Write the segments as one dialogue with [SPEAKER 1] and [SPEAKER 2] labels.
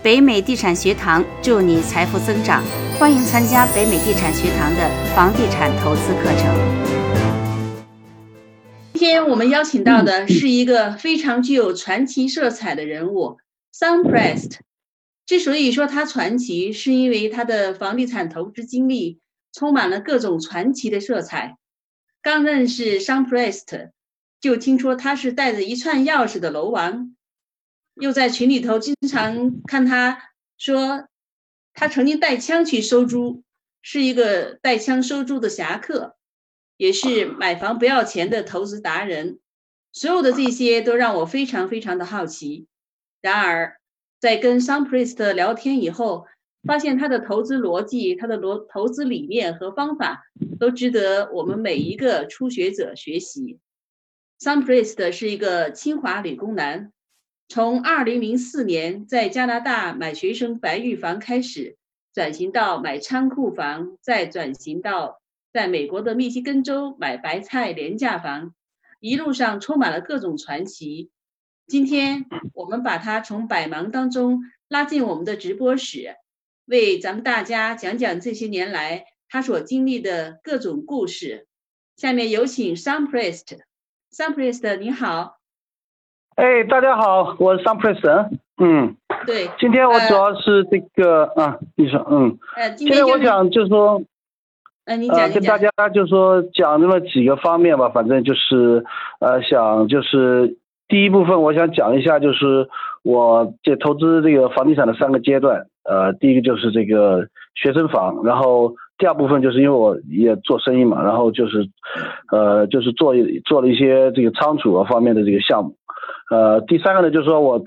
[SPEAKER 1] 北美地产学堂祝你财富增长，欢迎参加北美地产学堂的房地产投资课程。
[SPEAKER 2] 今天我们邀请到的是一个非常具有传奇色彩的人物，Sunprest。之所以说他传奇，是因为他的房地产投资经历充满了各种传奇的色彩。刚认识 Sunprest，就听说他是带着一串钥匙的楼王。又在群里头经常看他说，他曾经带枪去收租，是一个带枪收租的侠客，也是买房不要钱的投资达人。所有的这些都让我非常非常的好奇。然而，在跟 Sunpriest 聊天以后，发现他的投资逻辑、他的逻投资理念和方法都值得我们每一个初学者学习。Sunpriest 是一个清华理工男。从二零零四年在加拿大买学生白玉房开始，转型到买仓库房，再转型到在美国的密西根州买白菜廉价房，一路上充满了各种传奇。今天我们把他从百忙当中拉进我们的直播室，为咱们大家讲讲这些年来他所经历的各种故事。下面有请 Sunprest，Sunprest 你好。
[SPEAKER 3] 哎，大家好，我是 Sun Person。嗯，
[SPEAKER 2] 对，
[SPEAKER 3] 今天我主要是这个啊，你说，嗯，
[SPEAKER 2] 呃，今
[SPEAKER 3] 天我想就是说，
[SPEAKER 2] 呃，你讲
[SPEAKER 3] 跟大家就是说讲那么几个方面吧，反正就是呃，想就是第一部分我想讲一下，就是我这投资这个房地产的三个阶段，呃，第一个就是这个学生房，然后第二部分就是因为我也做生意嘛，然后就是呃，就是做做了一些这个仓储啊方面的这个项目。呃，第三个呢，就是说我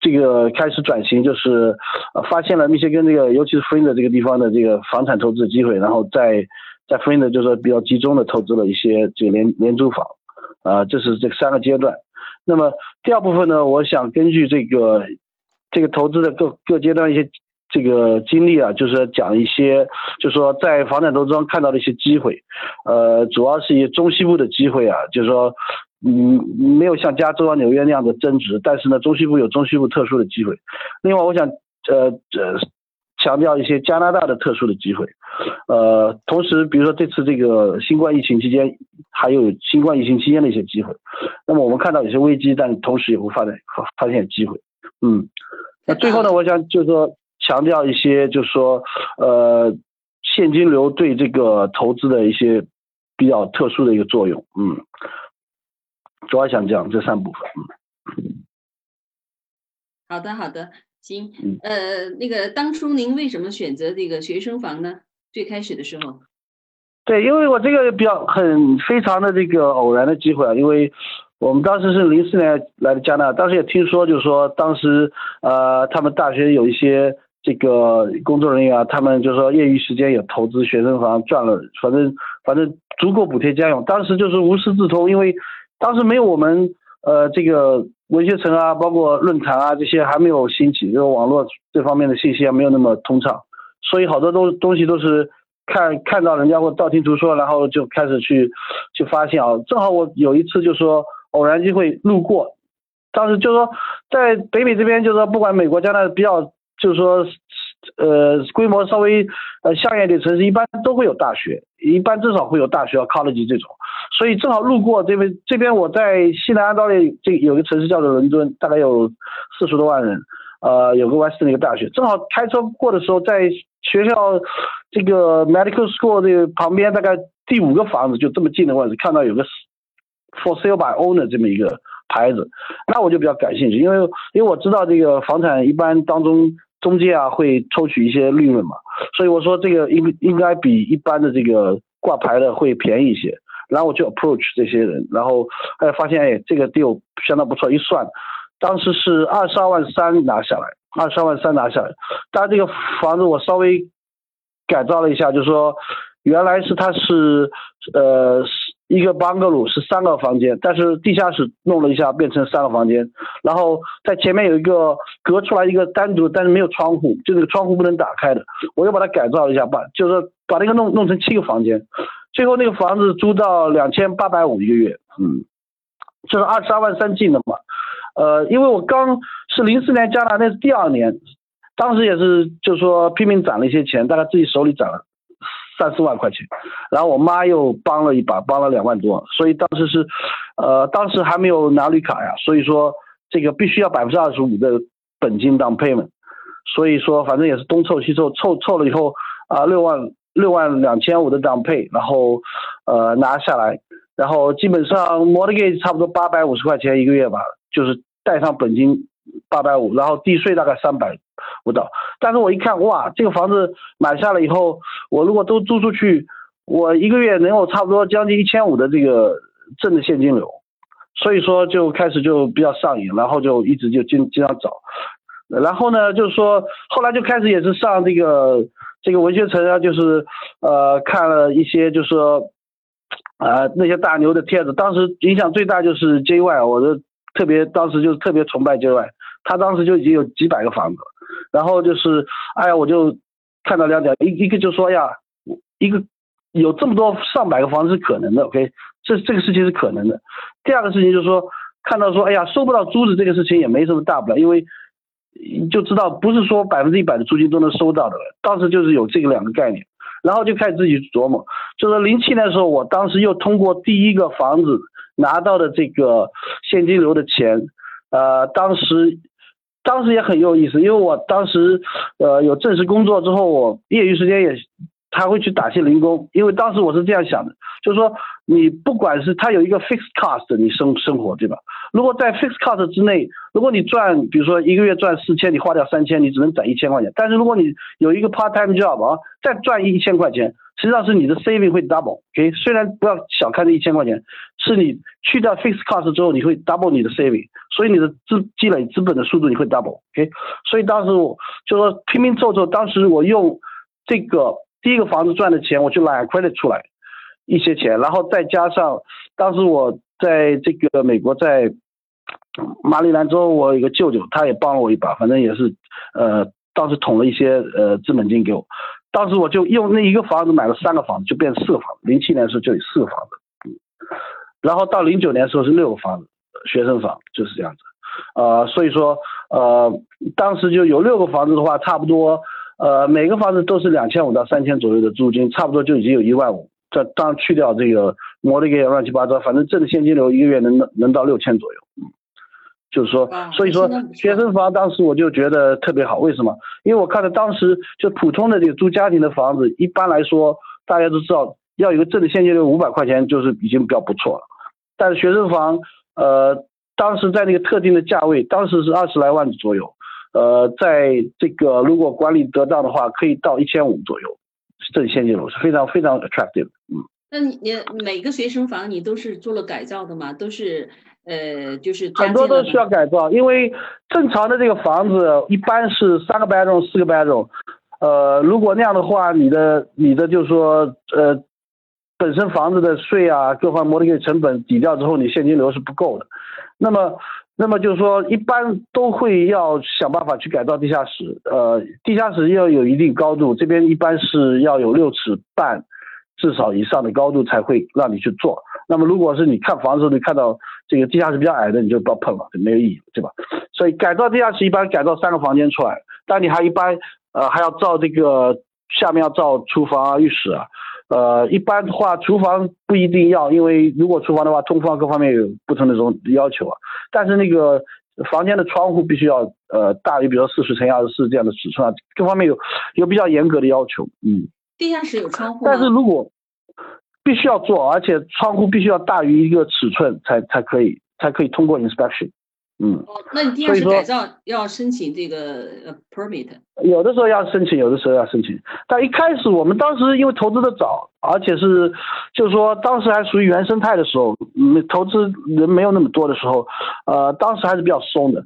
[SPEAKER 3] 这个开始转型，就是呃发现了密歇根这个，尤其是福音的这个地方的这个房产投资机会，然后在在福音的，就是说比较集中的投资了一些这个廉廉租房，啊，这是这三个阶段。那么第二部分呢，我想根据这个这个投资的各各阶段一些这个经历啊，就是讲一些，就是说在房产投资中看到的一些机会，呃，主要是一些中西部的机会啊，就是说。嗯，没有像加州啊、纽约那样的增值，但是呢，中西部有中西部特殊的机会。另外，我想呃呃强调一些加拿大的特殊的机会。呃，同时，比如说这次这个新冠疫情期间，还有新冠疫情期间的一些机会。那么我们看到有些危机，但同时也会发展发发现机会。嗯，那最后呢，我想就是说强调一些，就是说呃现金流对这个投资的一些比较特殊的一个作用。嗯。主要想讲这三部分。
[SPEAKER 2] 好的，好的，行。呃，那个当初您为什么选择这个学生房呢？最开始的时候。
[SPEAKER 3] 对，因为我这个比较很非常的这个偶然的机会啊，因为我们当时是零四年来的加拿大，当时也听说，就是说当时呃，他们大学有一些这个工作人员啊，他们就是说业余时间也投资学生房赚了，反正反正足够补贴家用。当时就是无师自通，因为。当时没有我们呃这个文学城啊，包括论坛啊这些还没有兴起，就是网络这方面的信息还没有那么通畅，所以好多东东西都是看看到人家或道听途说，然后就开始去去发现啊。正好我有一次就说偶然机会路过，当时就说在北美这边就是说不管美国、加拿大比较就是说呃规模稍微呃像样点城市，一般都会有大学，一般至少会有大学 college 这种。所以正好路过这边，这边我在西南安道里，这有个城市叫做伦敦，大概有四十多万人，呃，有个 Western 一个大学，正好开车过的时候，在学校这个 Medical School 这旁边，大概第五个房子就这么近的位置，看到有个 For Sale by Owner 这么一个牌子，那我就比较感兴趣，因为因为我知道这个房产一般当中中介啊会抽取一些利润嘛，所以我说这个应应该比一般的这个挂牌的会便宜一些。然后我就 approach 这些人，然后哎发现哎这个 deal 相当不错，一算，当时是二十二万三拿下来，二十二万三拿下来。但这个房子我稍微改造了一下，就是说原来是它是呃一个班格鲁是三个房间，但是地下室弄了一下变成三个房间，然后在前面有一个隔出来一个单独，但是没有窗户，就那个窗户不能打开的，我又把它改造了一下，把就是把那个弄弄成七个房间。最后那个房子租到两千八百五一个月，嗯，就是二十二万三进的嘛，呃，因为我刚是零四年加拿大，那是第二年，当时也是就是说拼命攒了一些钱，大概自己手里攒了三四万块钱，然后我妈又帮了一把，帮了两万多，所以当时是，呃，当时还没有拿绿卡呀，所以说这个必须要百分之二十五的本金当 payment，所以说反正也是东凑西凑，凑凑了以后啊六万六万两千五的当 pay，然后呃拿下来。然后基本上 mortgage 差不多八百五十块钱一个月吧，就是带上本金八百五，然后地税大概三百不到。但是我一看，哇，这个房子买下了以后，我如果都租出去，我一个月能有差不多将近一千五的这个挣的现金流，所以说就开始就比较上瘾，然后就一直就经经常找。然后呢，就是说后来就开始也是上这个这个文学城啊，就是呃看了一些就是说。啊，那些大牛的帖子，当时影响最大就是 JY，我的特别当时就特别崇拜 JY，他当时就已经有几百个房子，然后就是，哎呀，我就看到两点，一一个就说呀，一个有这么多上百个房子是可能的，OK，这这个事情是可能的。第二个事情就是说，看到说，哎呀，收不到租子这个事情也没什么大不了，因为就知道不是说百分之一百的租金都能收到的，当时就是有这个两个概念。然后就开始自己琢磨，就是零七年的时候，我当时又通过第一个房子拿到的这个现金流的钱，呃，当时当时也很有意思，因为我当时呃有正式工作之后，我业余时间也。他会去打些零工，因为当时我是这样想的，就是说你不管是他有一个 fixed cost，你生生活对吧？如果在 fixed cost 之内，如果你赚，比如说一个月赚四千，你花掉三千，你只能攒一千块钱。但是如果你有一个 part time job 啊，再赚一千块钱，实际上是你的 saving 会 double，OK？虽然不要小看这一千块钱，是你去掉 fixed cost 之后，你会 double 你的 saving，所以你的资积累资本的速度你会 double，OK？所以当时我就说拼命凑凑，当时我用这个。第一个房子赚的钱，我就揽 credit 出来一些钱，然后再加上当时我在这个美国在马里兰州，我有个舅舅，他也帮了我一把，反正也是呃当时捅了一些呃资本金给我，当时我就用那一个房子买了三个房子，就变四个房子。零七年的时候就有四个房子，然后到零九年的时候是六个房子，学生房就是这样子，呃，所以说呃当时就有六个房子的话，差不多。呃，每个房子都是两千五到三千左右的租金，差不多就已经有一万五。这当去掉这个摩的给乱七八糟，反正挣的现金流一个月能能到六千左右。就是说，所以说学生房当时我就觉得特别好，为什么？因为我看到当时就普通的这个租家庭的房子，一般来说大家都知道要有个挣的现金流五百块钱就是已经比较不错了。但是学生房，呃，当时在那个特定的价位，当时是二十来万左右。呃，在这个如果管理得当的话，可以到一千五左右，挣现金流是非常非常 attractive。嗯，
[SPEAKER 2] 那你你每个学生房你都是做了改造的吗？都是呃，就是
[SPEAKER 3] 很多都需要改造，因为正常的这个房子一般是三个 bedroom 四个 bedroom，呃，如果那样的话，你的你的就是说呃，本身房子的税啊，各方面的成本抵掉之后，你现金流是不够的。那么那么就是说，一般都会要想办法去改造地下室。呃，地下室要有一定高度，这边一般是要有六尺半至少以上的高度才会让你去做。那么如果是你看房子，你看到这个地下室比较矮的，你就不要碰了，就没有意义，对吧？所以改造地下室一般改造三个房间出来，但你还一般呃还要造这个下面要造厨房啊、浴室啊。呃，一般的话，厨房不一定要，因为如果厨房的话，通风各方面有不同的这种要求啊。但是那个房间的窗户必须要呃大于，比如说四十乘以二十四这样的尺寸啊，各方面有有比较严格的要求。嗯，
[SPEAKER 2] 地下室有窗户
[SPEAKER 3] 但是如果必须要做，而且窗户必须要大于一个尺寸才才可以才可以通过 inspection。嗯，
[SPEAKER 2] 哦，那你地下室改造要申请这个呃 permit？
[SPEAKER 3] 有的时候要申请，有的时候要申请。但一开始我们当时因为投资的早，而且是就是说当时还属于原生态的时候，没，投资人没有那么多的时候，呃，当时还是比较松的。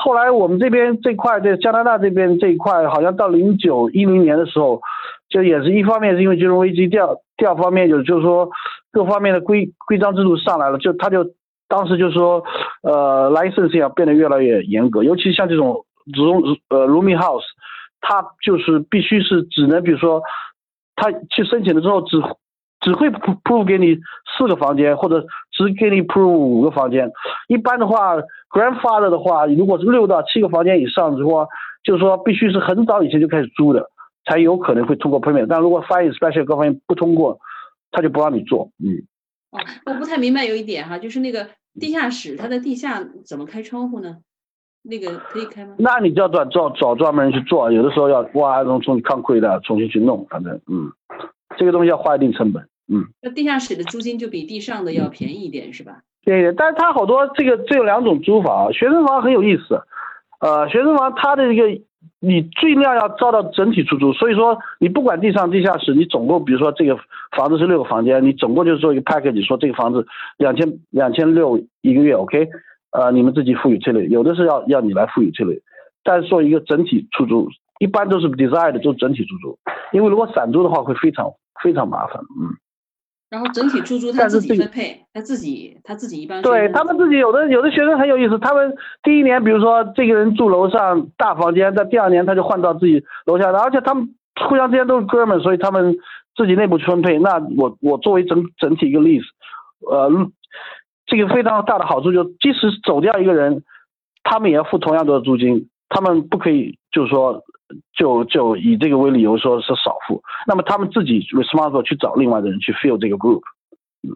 [SPEAKER 3] 后来我们这边这块在加拿大这边这一块，好像到零九一零年的时候，就也是一方面是因为金融危机，第二第二方面就就是说各方面的规规章制度上来了，就他就。当时就说，呃，license 要变得越来越严格，尤其像这种这种呃 rooming house，它就是必须是只能，比如说，他去申请了之后，只只会 prove 给你四个房间，或者只给你 prove 五个房间。一般的话，grandfather 的话，如果是六到七个房间以上的话，就是说必须是很早以前就开始租的，才有可能会通过 permit。但如果 fire special 各方面不通过，他就不让你做。嗯。
[SPEAKER 2] 哦，我不太明白有一点哈，就是那个地下室，它的地下怎么开窗户呢？那个可以开吗？
[SPEAKER 3] 那你就要找找找专门人去做，有的时候要挖那种重抗窥的，重新去弄，反正嗯。这个东西要花一定成本，嗯。
[SPEAKER 2] 那地下室的租金就比地上的要便宜一点，是吧？
[SPEAKER 3] 便宜点，但是它好多这个这有两种租法啊。学生房很有意思，呃，学生房它的一个你尽量要照到整体出租，所以说你不管地上地下室，你总共比如说这个房子是六个房间，你总共就是做一个 package，说这个房子两千两千六一个月，OK，呃，你们自己赋予策略，有的是要要你来赋予策略，但是做一个整体出租，一般都是 design 的，都整体出租，因为如果散租的话会非常。非常麻烦，嗯。
[SPEAKER 2] 然后整体出租他自己分配，他自己他自己一般。
[SPEAKER 3] 对他们自己有的有的学生很有意思，他们第一年比如说这个人住楼上大房间，在第二年他就换到自己楼下，而且他们互相之间都是哥们，所以他们自己内部去分配。那我我作为整整体一个例子，呃，这个非常大的好处就即使走掉一个人，他们也要付同样多的租金，他们不可以就是说。就就以这个为理由说是少付，那么他们自己 responsible 去找另外的人去 fill 这个 group。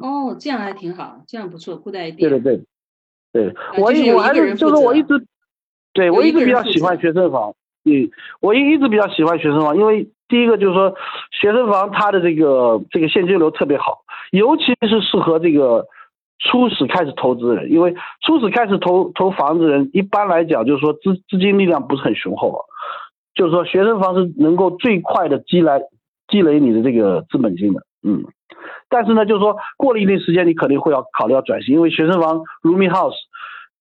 [SPEAKER 2] 哦，这样还挺好，这样不错，固一
[SPEAKER 3] 点。对对对，对我我还是就是我一直，对我一直比较喜欢学生房。嗯，我一一直比较喜欢学生房，因为第一个就是说学生房它的这个这个现金流特别好，尤其是适合这个初始开始投资人，因为初始开始投投房子的人一般来讲就是说资资金力量不是很雄厚啊。就是说，学生房是能够最快的积来积累你的这个资本金的，嗯，但是呢，就是说过了一定时间，你肯定会要考虑要转型，因为学生房 （rooming house）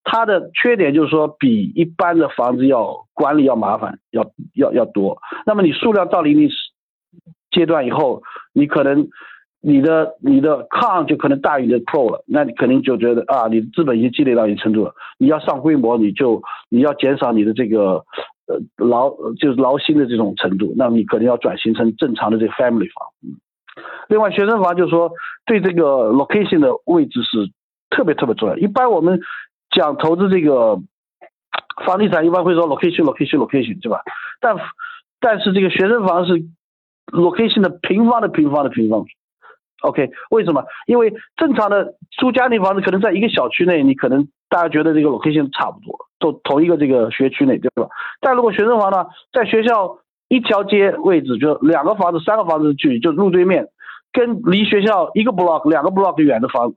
[SPEAKER 3] 它的缺点就是说比一般的房子要管理要麻烦，要要要多。那么你数量到了一定阶段以后，你可能你的你的 con 就可能大于你的 pro 了，那你肯定就觉得啊，你的资本已经积累到一定程度了，你要上规模，你就你要减少你的这个。劳就是劳心的这种程度，那你可能要转型成正常的这个 family 房。嗯，另外学生房就是说对这个 location 的位置是特别特别重要。一般我们讲投资这个房地产，一般会说 location location location，对吧？但但是这个学生房是 location 的平方的平方的平方。OK，为什么？因为正常的租家庭房子可能在一个小区内，你可能大家觉得这个 location 差不多。都同一个这个学区内，对吧？但如果学生房呢，在学校一条街位置，就两个房子、三个房子的距离，就路对面，跟离学校一个 block、两个 block 远的房，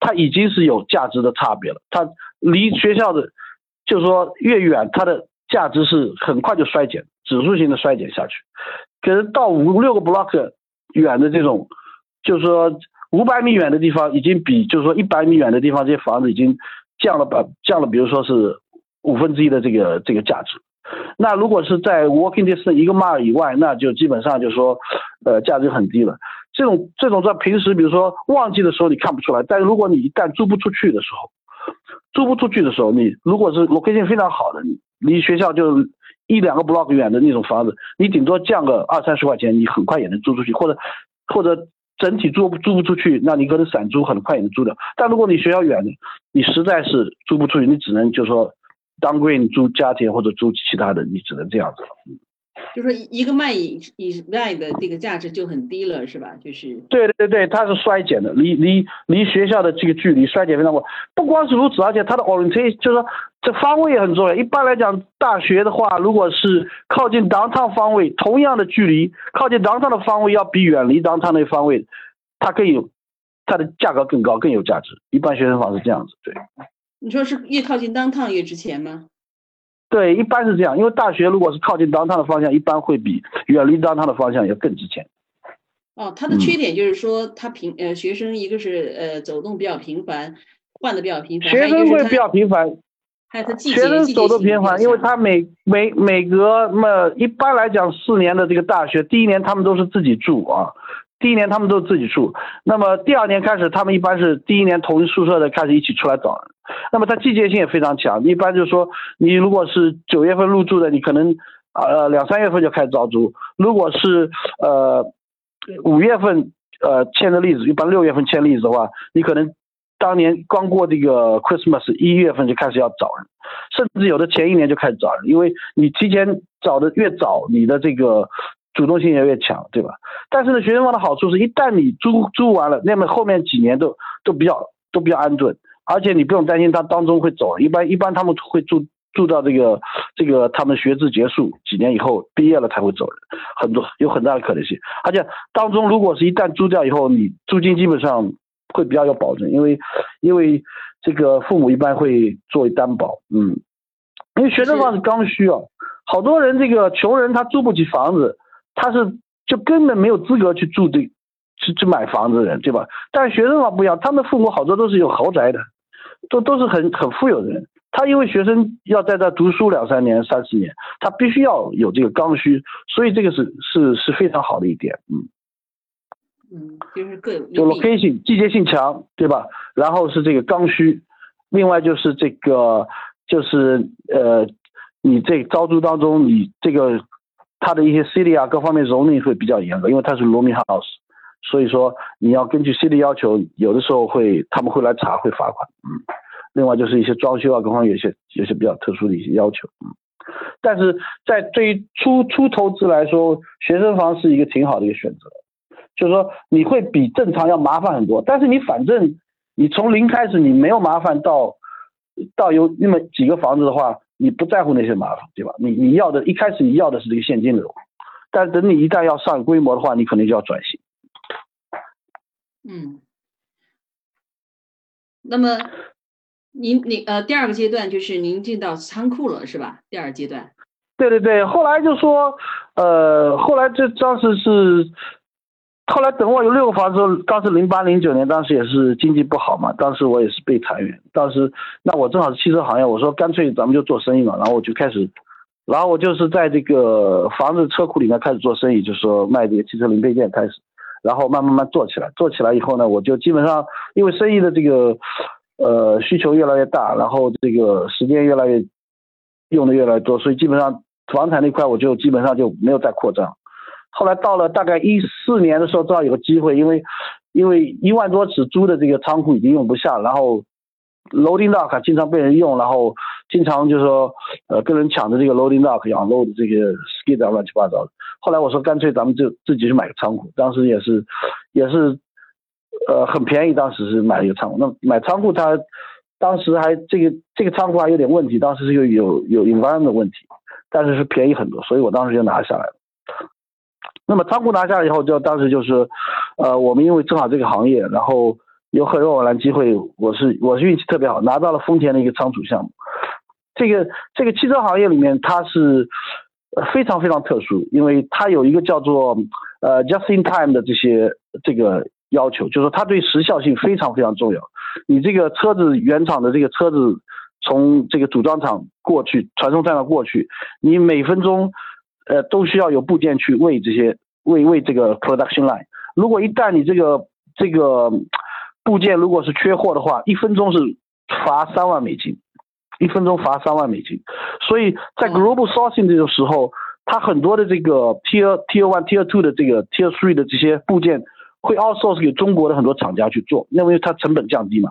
[SPEAKER 3] 它已经是有价值的差别了。它离学校的，就是说越远，它的价值是很快就衰减，指数性的衰减下去。可是到五六个 block 远的这种，就是说五百米远的地方，已经比就是说一百米远的地方这些房子已经降了百降了，比如说是。五分之一的这个这个价值，那如果是在 walking distance 一个 mile 以外，那就基本上就是说，呃，价值很低了。这种这种在平时，比如说旺季的时候你看不出来，但是如果你一旦租不出去的时候，租不出去的时候，你如果是 location 非常好的，离学校就一两个 block 远的那种房子，你顶多降个二三十块钱，你很快也能租出去，或者或者整体租租不出去，那你可能散租很快也能租掉。但如果你学校远，你实在是租不出去，你只能就是说。当 green 租家庭或者租其他的，你只能这样子了。
[SPEAKER 2] 就说一个卖以以外的这个价值就很低了，是吧？就是
[SPEAKER 3] 对对对对，它是衰减的，离离离学校的这个距离衰减非常快。不光是如此，而且它的 orientation 就是说这方位也很重要。一般来讲，大学的话，如果是靠近 downtown 方位，同样的距离，靠近 downtown 的方位要比远离 downtown 的方位，它更有它的价格更高，更有价值。一般学生房是这样子，对。
[SPEAKER 2] 你说是越靠近 downtown 越值钱吗？
[SPEAKER 3] 对，一般是这样，因为大学如果是靠近当趟的方向，一般会比远离当趟的方向要更值钱。
[SPEAKER 2] 哦，它的缺点就是说，它平呃学生一个是呃走动比较频繁，换的比较频繁。
[SPEAKER 3] 学生会比较频繁，
[SPEAKER 2] 还有他季
[SPEAKER 3] 节学生走动频繁，因为他每每每隔么一般来讲四年的这个大学，第一年他们都是自己住啊。第一年他们都自己住，那么第二年开始，他们一般是第一年同一宿舍的开始一起出来找人。那么它季节性也非常强，一般就是说，你如果是九月份入住的，你可能呃两三月份就开始招租；如果是呃五月份呃签的例子，一般六月份签例子的话，你可能当年刚过这个 Christmas 一月份就开始要找人，甚至有的前一年就开始找人，因为你提前找的越早，你的这个主动性也越强，对吧？但是呢，学生房的好处是一旦你租租完了，那么后面几年都都比较都比较安顿，而且你不用担心他当中会走，一般一般他们会住。住到这个这个他们学制结束几年以后毕业了才会走人，很多有很大的可能性。而且当中如果是一旦租掉以后，你租金基本上会比较有保证，因为因为这个父母一般会作为担保，嗯，因为学生房是刚需啊，好多人这个穷人他租不起房子，他是就根本没有资格去住这去去买房子的人，对吧？但学生房不一样，他们父母好多都是有豪宅的，都都是很很富有的人。他因为学生要在这读书两三年、三四年，他必须要有这个刚需，所以这个是是是非常好的一点，
[SPEAKER 2] 嗯，嗯，就是各有
[SPEAKER 3] 就 location 季节性强，对吧？然后是这个刚需，另外就是这个就是呃，你这招租当中，你这个他的一些 city 啊各方面容力会比较严格，因为它是 rooming house，所以说你要根据 C 的要求，有的时候会他们会来查，会罚款，嗯。另外就是一些装修啊，各方面有些有些比较特殊的一些要求，嗯，但是在对于初初投资来说，学生房是一个挺好的一个选择，就是说你会比正常要麻烦很多，但是你反正你从零开始，你没有麻烦到到有那么几个房子的话，你不在乎那些麻烦，对吧？你你要的一开始你要的是这个现金流，但等你一旦要上规模的话，你可能就要转型。
[SPEAKER 2] 嗯，那么。您您呃，第二个阶段就是您进到仓库了，是吧？第二阶段。
[SPEAKER 3] 对对对，后来就说，呃，后来这当时是，后来等我有六个房子，当时零八零九年，当时也是经济不好嘛，当时我也是被裁员，当时那我正好是汽车行业，我说干脆咱们就做生意嘛，然后我就开始，然后我就是在这个房子车库里面开始做生意，就是说卖这个汽车零配件开始，然后慢慢慢做起来，做起来以后呢，我就基本上因为生意的这个。呃，需求越来越大，然后这个时间越来越用的越来越多，所以基本上房产那块我就基本上就没有再扩张。后来到了大概一四年的时候，正好有个机会，因为因为一万多尺租的这个仓库已经用不下，然后 loading dock 经常被人用，然后经常就是说呃跟人抢着这个 loading dock 养 load 这个 skid 啊乱七八糟的。后来我说干脆咱们就自己去买个仓库，当时也是也是。呃，很便宜，当时是买了一个仓库。那买仓库，它当时还这个这个仓库还有点问题，当时是有有有 environment 的问题，但是是便宜很多，所以我当时就拿下来了。那么仓库拿下来以后，就当时就是，呃，我们因为正好这个行业，然后有很多偶然机会，我是我是运气特别好，拿到了丰田的一个仓储项目。这个这个汽车行业里面，它是非常非常特殊，因为它有一个叫做呃 just in time 的这些这个。要求就是，它对时效性非常非常重要。你这个车子原厂的这个车子从这个组装厂过去，传送带上过去，你每分钟呃都需要有部件去喂这些喂喂这个 production line。如果一旦你这个这个部件如果是缺货的话，一分钟是罚三万美金，一分钟罚三万美金。所以在 global sourcing 这个时候，它很多的这个 tier tier one tier two 的这个 tier three 的这些部件。会 outsource 给中国的很多厂家去做，因为它成本降低嘛。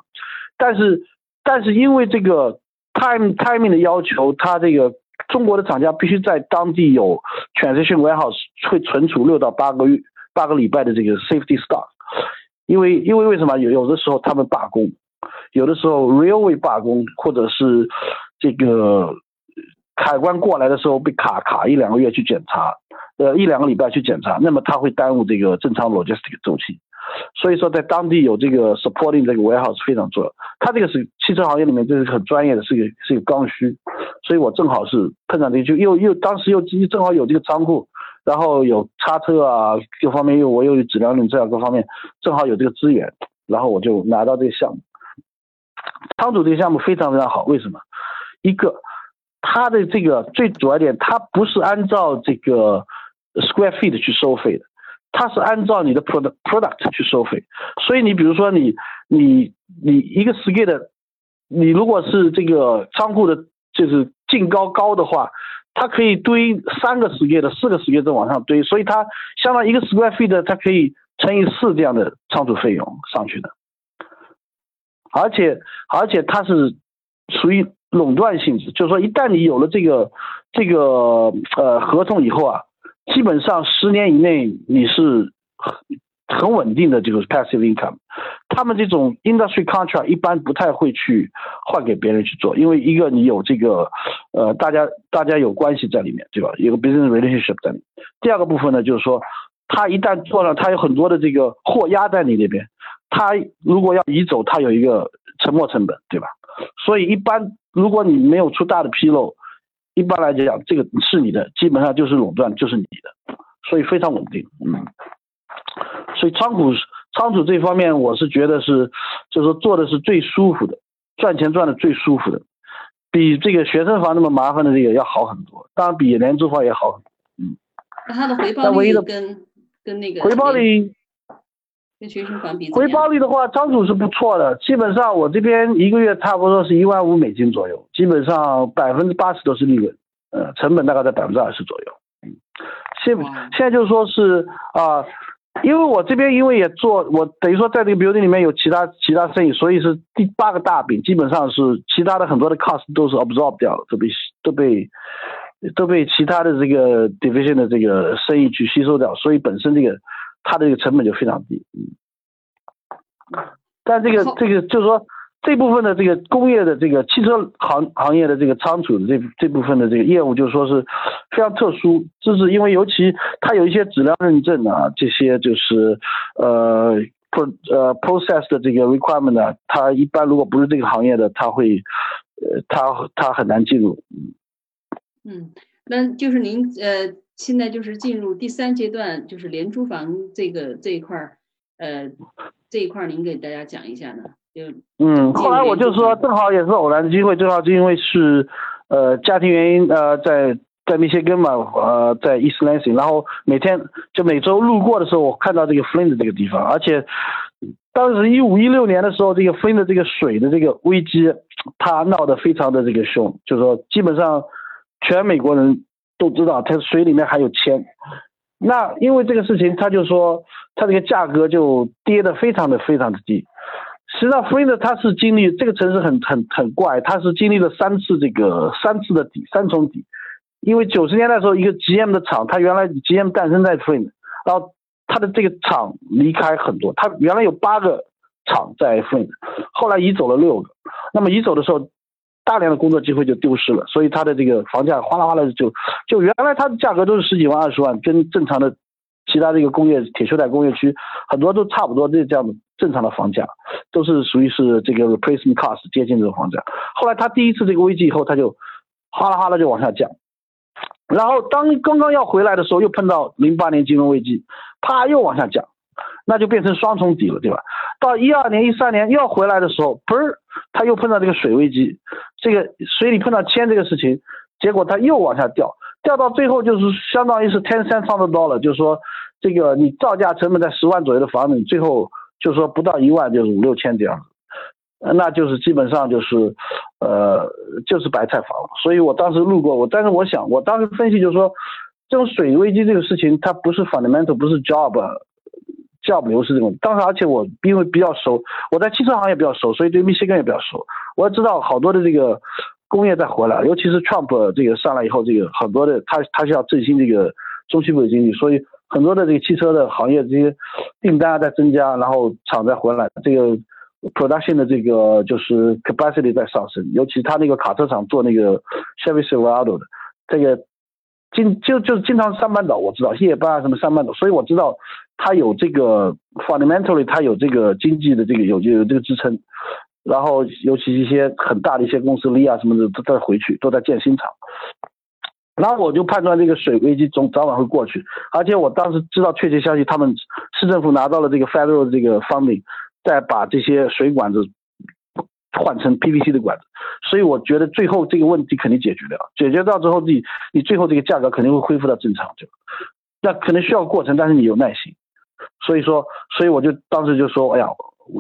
[SPEAKER 3] 但是，但是因为这个 time timing 的要求，它这个中国的厂家必须在当地有 transition warehouse 会存储六到八个月、八个礼拜的这个 safety stock。因为因为为什么有有的时候他们罢工，有的时候 railway 罢工，或者是这个海关过来的时候被卡卡一两个月去检查。呃，一两个礼拜去检查，那么它会耽误这个正常 logistic 周期，所以说在当地有这个 supporting 这个 warehouse 非常重要。它这个是汽车行业里面这是很专业的，是一个是一个刚需，所以我正好是碰上这就又又当时又正好有这个仓库，然后有叉车啊，各方面又我又有质量认证啊，各方面正好有这个资源，然后我就拿到这个项目。仓储这个项目非常非常好，为什么？一个，它的这个最主要点，它不是按照这个。Square feet 去收费的，它是按照你的 product product 去收费。所以你比如说你你你一个 skid，你如果是这个仓库的，就是净高高的话，它可以堆三个 skid，四个 skid 往上堆，所以它相当于一个 square feet，它可以乘以四这样的仓储费用上去的，而且而且它是属于垄断性质，就是说一旦你有了这个这个呃合同以后啊，基本上十年以内你是很稳定的这个 passive income。他们这种 industry contract 一般不太会去换给别人去做，因为一个你有这个呃大家大家有关系在里面，对吧？有个 business relationship 在里面。第二个部分呢，就是说。他一旦做了，他有很多的这个货压在你那边，他如果要移走，他有一个沉没成本，对吧？所以一般如果你没有出大的纰漏，一般来讲这个是你的，基本上就是垄断，就是你的，所以非常稳定。嗯，所以仓储仓储这方面，我是觉得是，就是说做的是最舒服的，赚钱赚的最舒服的，比这个学生房那么麻烦的这个要好很多，当然比廉租房也好很多。嗯，
[SPEAKER 2] 那它的回报率跟跟那个
[SPEAKER 3] 回报率
[SPEAKER 2] 跟学生房比，
[SPEAKER 3] 回报率的话，仓储是不错的。基本上我这边一个月差不多是一万五美金左右，基本上百分之八十都是利润，呃，成本大概在百分之二十左右。嗯，现现在就是说是啊，因为我这边因为也做，我等于说在这个 building 里面有其他其他生意，所以是第八个大饼，基本上是其他的很多的 cost 都是 absorb 掉了，都被都被。都被其他的这个 division 的这个生意去吸收掉，所以本身这个它的这个成本就非常低，嗯。但这个这个就是说这部分的这个工业的这个汽车行行业的这个仓储的这这部分的这个业务，就是说是非常特殊，就是因为尤其它有一些质量认证啊，这些就是呃 pro 呃 process 的这个 requirement 啊，它一般如果不是这个行业的，它会呃它它很难进入，嗯。
[SPEAKER 2] 嗯，那就是您呃，现在就是进入第三阶段，就是廉租房这个这一块儿，呃，这一块儿您给大家讲一下呢？就
[SPEAKER 3] 嗯，后来我就说，正好也是偶然的机会，正好就因为是呃家庭原因呃，在在密歇根嘛，呃，在 East Lansing，然后每天就每周路过的时候，我看到这个 Flint 这个地方，而且当时一五一六年的时候，这个 Flint 这个水的这个危机，它闹得非常的这个凶，就是说基本上。全美国人都知道，它水里面还有铅。那因为这个事情，他就说，他这个价格就跌得非常的非常的低。实际上 frenet 它是经历这个城市很很很怪，它是经历了三次这个三次的底三重底。因为九十年代的时候，一个 GM 的厂，它原来 GM 诞生在 frenet 然后它的这个厂离开很多，它原来有八个厂在 frenet 后来移走了六个。那么移走的时候。大量的工作机会就丢失了，所以它的这个房价哗啦哗啦就就原来它的价格都是十几万、二十万，跟正常的其他这个工业铁锈带工业区很多都差不多，这这样的正常的房价都是属于是这个 replacement cost 接近这个房价。后来他第一次这个危机以后，他就哗啦哗啦就往下降，然后当刚刚要回来的时候，又碰到零八年金融危机，啪又往下降。那就变成双重底了，对吧？到一二年、一三年要回来的时候，嘣儿，他又碰到这个水危机，这个水里碰到铅这个事情，结果他又往下掉，掉到最后就是相当于是 ten cents on the dollar，就是说这个你造价成本在十万左右的房子，你最后就是说不到一万就是五六千这样子，那就是基本上就是呃就是白菜房。所以我当时路过我，但是我想我当时分析就是说，这种水危机这个事情它不是 fundamental，不是 job。教不流失这种，当时而且我因为比较熟，我在汽车行业比较熟，所以对密歇根也比较熟。我也知道好多的这个工业在回来，尤其是 Trump 这个上来以后，这个很多的他他是要振兴这个中西部的经济，所以很多的这个汽车的行业这些订单在增加，然后厂在回来，这个 production 的这个就是 capacity 在上升，尤其他那个卡车厂做那个 Chevy Silverado 的这个经就就经常上半岛，我知道夜班啊什么上半岛，所以我知道。它有这个 fundamentally，它有这个经济的这个有有这个支撑，然后尤其一些很大的一些公司，利亚什么的都在回去，都在建新厂。然后我就判断这个水危机总早晚会过去，而且我当时知道确切消息，他们市政府拿到了这个 federal 这个 funding，再把这些水管子换成 PVC 的管子，所以我觉得最后这个问题肯定解决了，解决到之后你你最后这个价格肯定会恢复到正常，就那可能需要过程，但是你有耐心。所以说，所以我就当时就说，哎呀，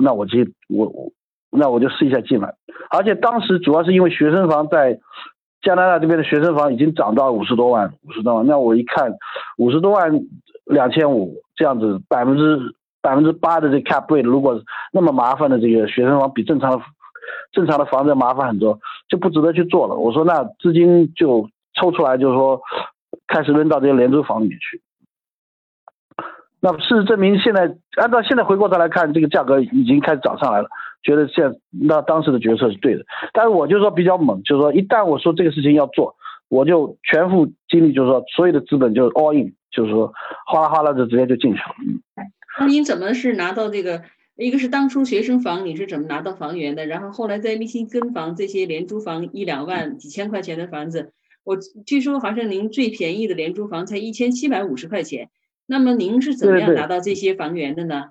[SPEAKER 3] 那我就我我，那我就试一下进来。而且当时主要是因为学生房在加拿大这边的学生房已经涨到五十多万，五十多万。那我一看五十多万两千五这样子，百分之百分之八的这 cap rate，如果那么麻烦的这个学生房比正常的正常的房子要麻烦很多，就不值得去做了。我说那资金就抽出来，就是说开始扔到这些廉租房里面去。那事实证明，现在按照现在回过头来看，这个价格已经开始涨上来了，觉得现那当时的决策是对的。但是我就说比较猛，就是说一旦我说这个事情要做，我就全副精力，就是说所有的资本就 all in，就是说哗啦哗啦的直接就进去了。
[SPEAKER 2] 那您怎么是拿到这个？一个是当初学生房你是怎么拿到房源的？然后后来在密西根房这些廉租房一两万、几千块钱的房子，我据说好像您最便宜的廉租房才一千七百五十块钱。那么您是怎么样拿到这些房源的呢？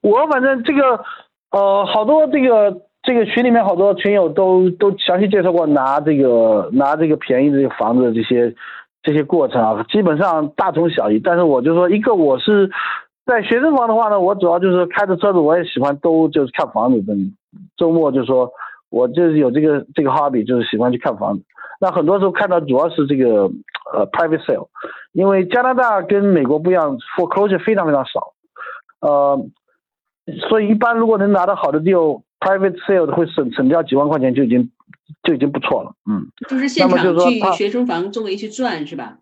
[SPEAKER 3] 我反正这个呃，好多这个这个群里面好多群友都都详细介绍过拿这个拿这个便宜的这个房子的这些这些过程啊，基本上大同小异。但是我就说一个，我是在学生房的话呢，我主要就是开着车子，我也喜欢都就是看房子的。周末就说我就是有这个这个 hobby，就是喜欢去看房子。那很多时候看到主要是这个呃 private sale，因为加拿大跟美国不一样，foreclosure 非常非常少，呃，所以一般如果能拿到好的 deal，private sale 会省省掉几万块钱就已经就已经不错了，嗯。
[SPEAKER 2] 就是现场去学生房周围去转是吧？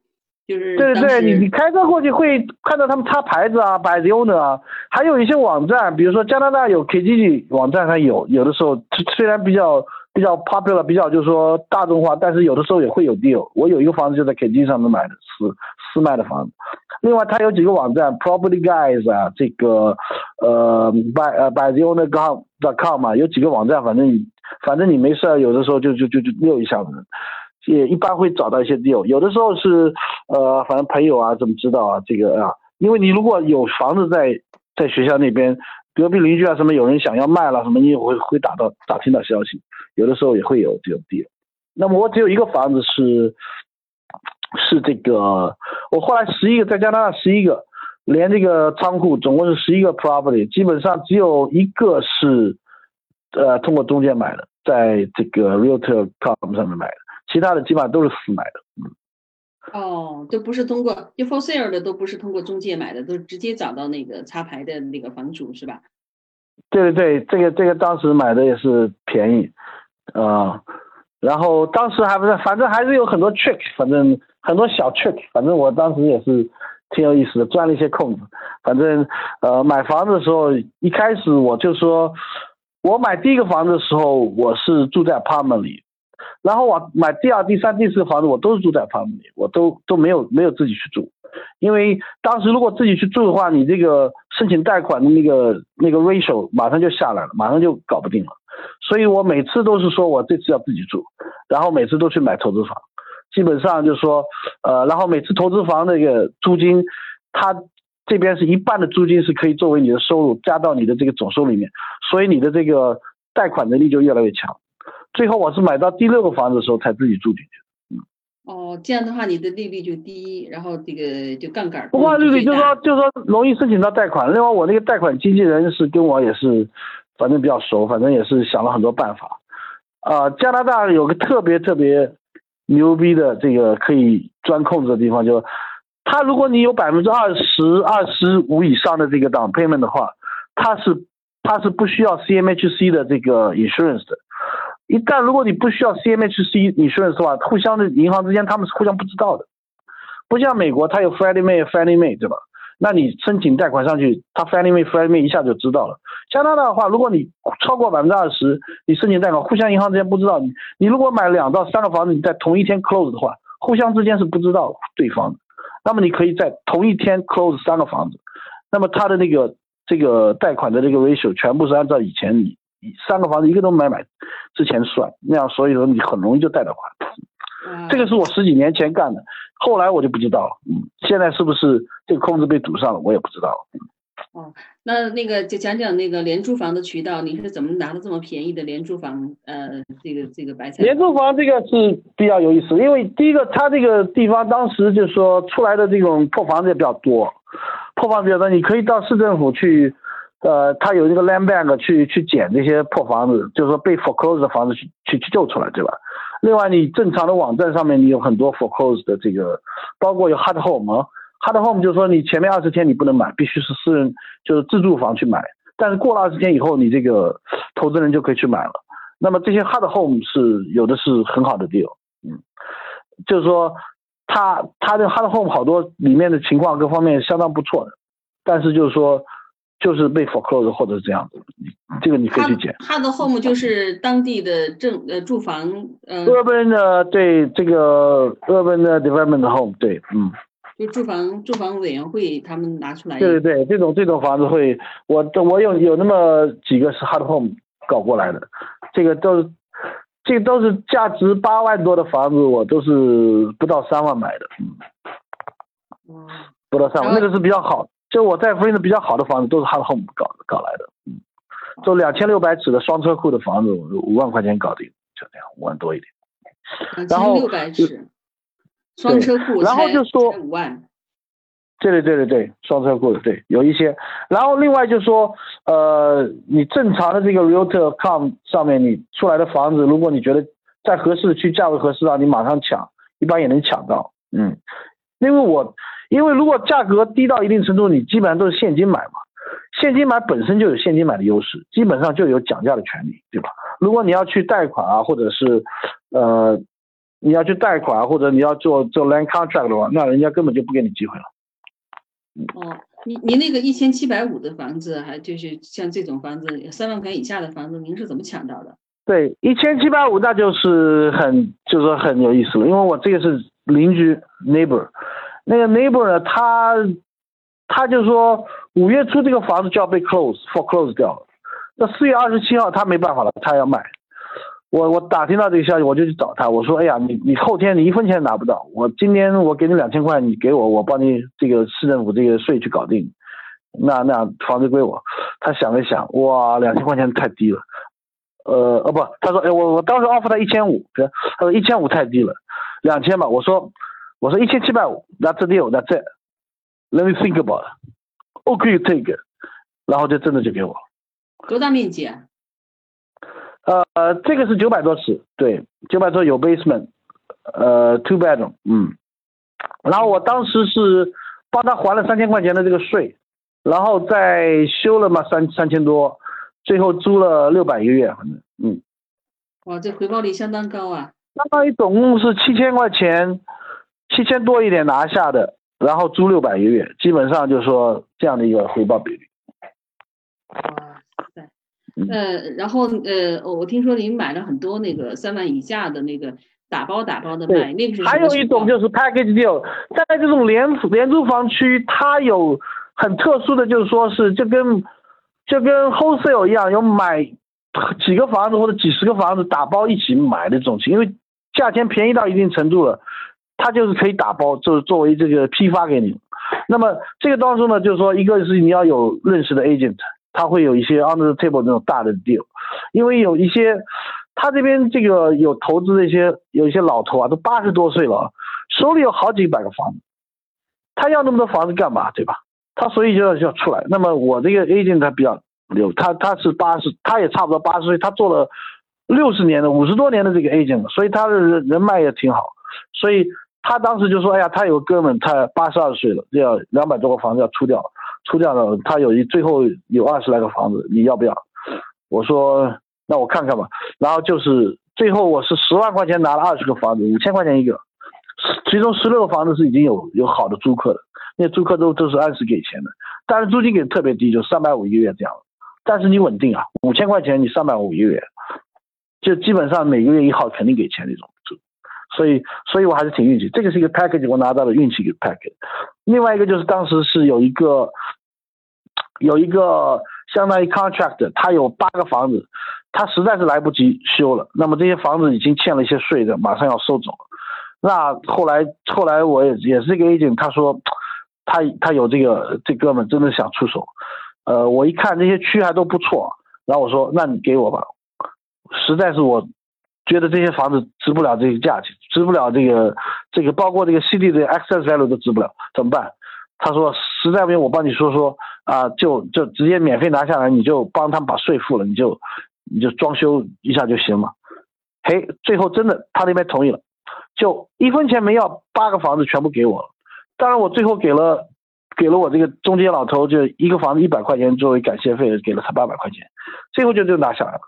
[SPEAKER 2] 就是
[SPEAKER 3] 对对，你你开车过去会看到他们插牌子啊，摆 owner 啊，还有一些网站，比如说加拿大有 KGG 网站上有，有的时候虽然比较。比较 popular，比较就是说大众化，但是有的时候也会有 deal。我有一个房子就在 K G 上面买的，私私卖的房子。另外，它有几个网站，Property Guys 啊，这个呃 by 呃 by the owner com dot com 嘛，有几个网站，反正反正你没事，有的时候就就就就溜一下子，也一般会找到一些 deal。有的时候是呃，反正朋友啊怎么知道啊这个啊，因为你如果有房子在在学校那边。隔壁邻居啊，什么有人想要卖了，什么你也会会打到打听到消息，有的时候也会有这种地。那么我只有一个房子是是这个，我后来十一个在加拿大十一个，连这个仓库总共是十一个 property，基本上只有一个是呃通过中介买的，在这个 realtor.com 上面买的，其他的基本上都是私买的。
[SPEAKER 2] 哦，都不是通过就 for sale 的，都不是通过中介买的，都是直接找到那个插牌的那个房主是吧？
[SPEAKER 3] 对对对，这个这个当时买的也是便宜，啊，然后当时还不是，反正还是有很多 trick，反正很多小 trick，反正我当时也是挺有意思的，钻了一些空子。反正呃，买房子的时候，一开始我就说，我买第一个房子的时候，我是住在 apartment 里。然后我买第二、第三、第四房子，我都是住在房子里，我都都没有没有自己去住，因为当时如果自己去住的话，你这个申请贷款的那个那个 ratio 马上就下来了，马上就搞不定了。所以我每次都是说我这次要自己住，然后每次都去买投资房，基本上就是说，呃，然后每次投资房那个租金，它这边是一半的租金是可以作为你的收入加到你的这个总收入里面，所以你的这个贷款能力就越来越强。最后我是买到第六个房子的时候才自己住进去。
[SPEAKER 2] 嗯，哦，这样的话你的利率就低，然后这个就杠杆。
[SPEAKER 3] 不过利率就是说就是说容易申请到贷款。另外我那个贷款经纪人是跟我也是，反正比较熟，反正也是想了很多办法。啊，加拿大有个特别特别牛逼的这个可以钻空子的地方，就他如果你有百分之二十二十五以上的这个 down payment 的话，他是他是不需要 CMHC 的这个 insurance 的。一旦如果你不需要 CMHC 你说的话，互相的银行之间他们是互相不知道的，不像美国，它有 Freddie Mae、Fannie Mae 对吧？那你申请贷款上去，他 Fannie Mae、Freddie Mae 一下就知道了。加拿大的话，如果你超过百分之二十，你申请贷款，互相银行之间不知道你。你如果买两到三个房子，你在同一天 close 的话，互相之间是不知道对方的。那么你可以在同一天 close 三个房子，那么他的那个这个贷款的这个 ratio 全部是按照以前你。三个房子一个都没买，之前算那样，所以说你很容易就贷到款。这个是我十几年前干的，后来我就不知道了。嗯，现在是不是这个空子被堵上了，我也不知道。
[SPEAKER 2] 哦，那那个就讲讲那个廉租房的渠道，你是怎么拿的这么便宜的廉租房？呃，这个这个白菜。
[SPEAKER 3] 廉租房这个是比较有意思，因为第一个，它这个地方当时就是说出来的这种破房子也比较多，破房子比较多，你可以到市政府去。呃，他有那个 land bank 去去捡这些破房子，就是说被 foreclosed 的房子去去去救出来，对吧？另外，你正常的网站上面你有很多 foreclosed 的这个，包括有 hard home hard home 就是说你前面二十天你不能买，必须是私人就是自住房去买，但是过了二十天以后，你这个投资人就可以去买了。那么这些 hard home 是有的是很好的 deal，嗯，就是说他他的 hard home 好多里面的情况各方面相当不错的，但是就是说就是被 foreclose 或者是这样子，这个你可以去捡。
[SPEAKER 2] hard home 就是当地的政呃住房呃
[SPEAKER 3] urban 的对这个 urban 的 development home 对，嗯。
[SPEAKER 2] 就住房住房委员会他们拿出来。
[SPEAKER 3] 对对对，这种这种房子会，我我有有那么几个是 hard home 搞过来的，这个都是这个都是价值八万多的房子，我都是不到三万买的，嗯，不到三万，那个是比较好，就我在福林的比较好的房子都是 hard home 搞搞来的，嗯，就两千六百尺的双车库的房子，五万块钱搞定，就这样，五万多一点。
[SPEAKER 2] 两
[SPEAKER 3] 然后
[SPEAKER 2] 千六百尺，双车库
[SPEAKER 3] 然后就说
[SPEAKER 2] 五万。
[SPEAKER 3] 对对对对对，双车库的对有一些，然后另外就说，呃，你正常的这个 Realtor.com 上面你出来的房子，如果你觉得在合适的区价位合适啊，你马上抢，一般也能抢到，嗯，因为我因为如果价格低到一定程度，你基本上都是现金买嘛，现金买本身就有现金买的优势，基本上就有讲价的权利，对吧？如果你要去贷款啊，或者是呃你要去贷款啊或者你要做做 land contract 的话，那人家根本就不给你机会了。
[SPEAKER 2] 哦，你你那个一千七百五的房子，还就是像这种房子三万块以下的房子，您是怎么抢到的？
[SPEAKER 3] 对，一千七百五那就是很就是说很有意思了，因为我这个是邻居 neighbor，那个 neighbor 呢，他他就说五月初这个房子就要被 close for close 掉了，那四月二十七号他没办法了，他要卖。我我打听到这个消息，我就去找他，我说，哎呀，你你后天你一分钱拿不到，我今天我给你两千块，你给我，我帮你这个市政府这个税去搞定，那那房子归我。他想了想，哇，两千块钱太低了。呃呃不，他说，哎，我我当时 offer 他一千五，他说一千五太低了，两千吧。我说我说一千七百五，That's the deal, that's it. Let me think about it. OK, you take it. 然后就真的就给我。
[SPEAKER 2] 多大面积啊？
[SPEAKER 3] 呃，这个是九百多尺，对，九百多有 basement，呃，two bedroom，嗯。然后我当时是帮他还了三千块钱的这个税，然后再修了嘛三三千多，最后租了六百一个月，反正，嗯。
[SPEAKER 2] 哇，这回报率相当高啊！
[SPEAKER 3] 相当于总共是七千块钱，七千多一点拿下的，然后租六百一个月，基本上就是说这样的一个回报比率。
[SPEAKER 2] 哇塞，呃，然后呃，我我听说您买了很多那个三万以下的那个打包打包的卖，那个是
[SPEAKER 3] 还有一种就是 package deal，在这种廉廉租房区，它有很特殊的，就是说是就跟就跟 wholesale 一样，有买几个房子或者几十个房子打包一起买的这种情，因为价钱便宜到一定程度了，它就是可以打包，就是作为这个批发给你。那么这个当中呢，就是说一个是你要有认识的 agent，他会有一些 under the table 那种大的 deal，因为有一些他这边这个有投资的一些有一些老头啊，都八十多岁了，手里有好几百个房子，他要那么多房子干嘛，对吧？他所以就要就要出来。那么我这个 agent 他比较牛，他他是八十，他也差不多八十岁，他做了六十年的五十多年的这个 agent，所以他的人人脉也挺好，所以他当时就说，哎呀，他有个哥们，他八十二岁了，要两百多个房子要出掉，出掉了，他有一最后有二十来个房子，你要不要？我说那我看看吧，然后就是最后我是十万块钱拿了二十个房子，五千块钱一个，其中十六个房子是已经有有好的租客的，那租客都都是按时给钱的，但是租金给的特别低，就三百五一个月这样，但是你稳定啊，五千块钱你三百五一个月，就基本上每个月一号肯定给钱那种租，所以所以我还是挺运气，这个是一个 package 我拿到了运气一个 package，另外一个就是当时是有一个有一个相当于 contract，他有八个房子，他实在是来不及修了，那么这些房子已经欠了一些税的，马上要收走了。那后来后来我也也是这个 agent，他说他他有这个这哥们真的想出手，呃，我一看这些区还都不错，然后我说那你给我吧，实在是我觉得这些房子值不了这个价钱，值不了这个这个包括这个 cd 的 xsl 都值不了，怎么办？他说实在不行我帮你说说啊，就就直接免费拿下来，你就帮他们把税付了，你就你就装修一下就行了。嘿，最后真的他那边同意了。就一分钱没要，八个房子全部给我了，当然我最后给了给了我这个中介老头就一个房子一百块钱作为感谢费，给了他八百块钱，最后就就拿下来了。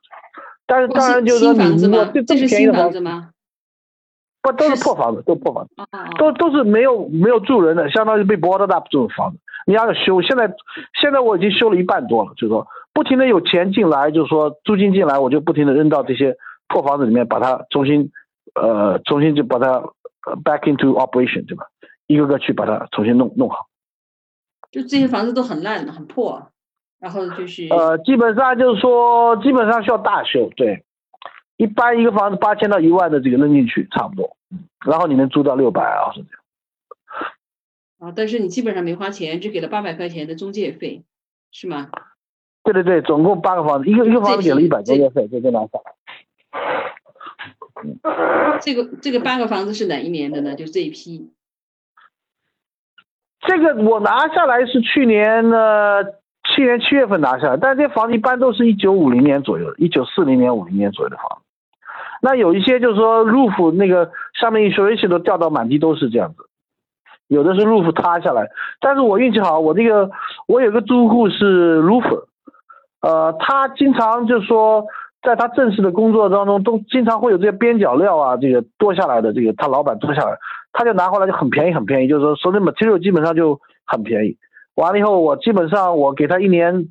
[SPEAKER 3] 但是当然就是说你如果这
[SPEAKER 2] 这是新房子吗？
[SPEAKER 3] 不都是破房子，都破房子，
[SPEAKER 2] 哦
[SPEAKER 3] 都都是没有没有住人的，相当于被 boarded up 这种房子，你要修。现在现在我已经修了一半多了，就是说不停的有钱进来，就是说租金进来，我就不停的扔到这些破房子里面，把它重新呃重新就把它 back into operation 对吧？一个个去把它重新弄弄好。
[SPEAKER 2] 就这些房子都很烂很破，然后就是
[SPEAKER 3] 呃，基本上就是说基本上需要大修，对。一般一个房子八千到一万的这个扔进去差不多，然后你能租到六百啊是这样。
[SPEAKER 2] 啊，但是你基本上没花钱，只给了八百块钱的中介费，是吗？
[SPEAKER 3] 对对对，总共八个房子，一个一个房子给了一百中介费，就这样子。
[SPEAKER 2] 这个这个八个房子是哪一年的呢？就这一批。
[SPEAKER 3] 这个我拿下来是去年呢，去年七月份拿下来，但这房子一般都是一九五零年左右，一九四零年、五零年左右的房子。那有一些就是说 roof 那个上面 insulation 都掉到满地都是这样子，有的是 roof 塌下来，但是我运气好，我这个我有个租户是 roof，呃，他经常就说在他正式的工作当中都经常会有这些边角料啊，这个多下来的这个他老板多下来，他就拿回来就很便宜很便宜，就是说所有 material 基本上就很便宜。完了以后我基本上我给他一年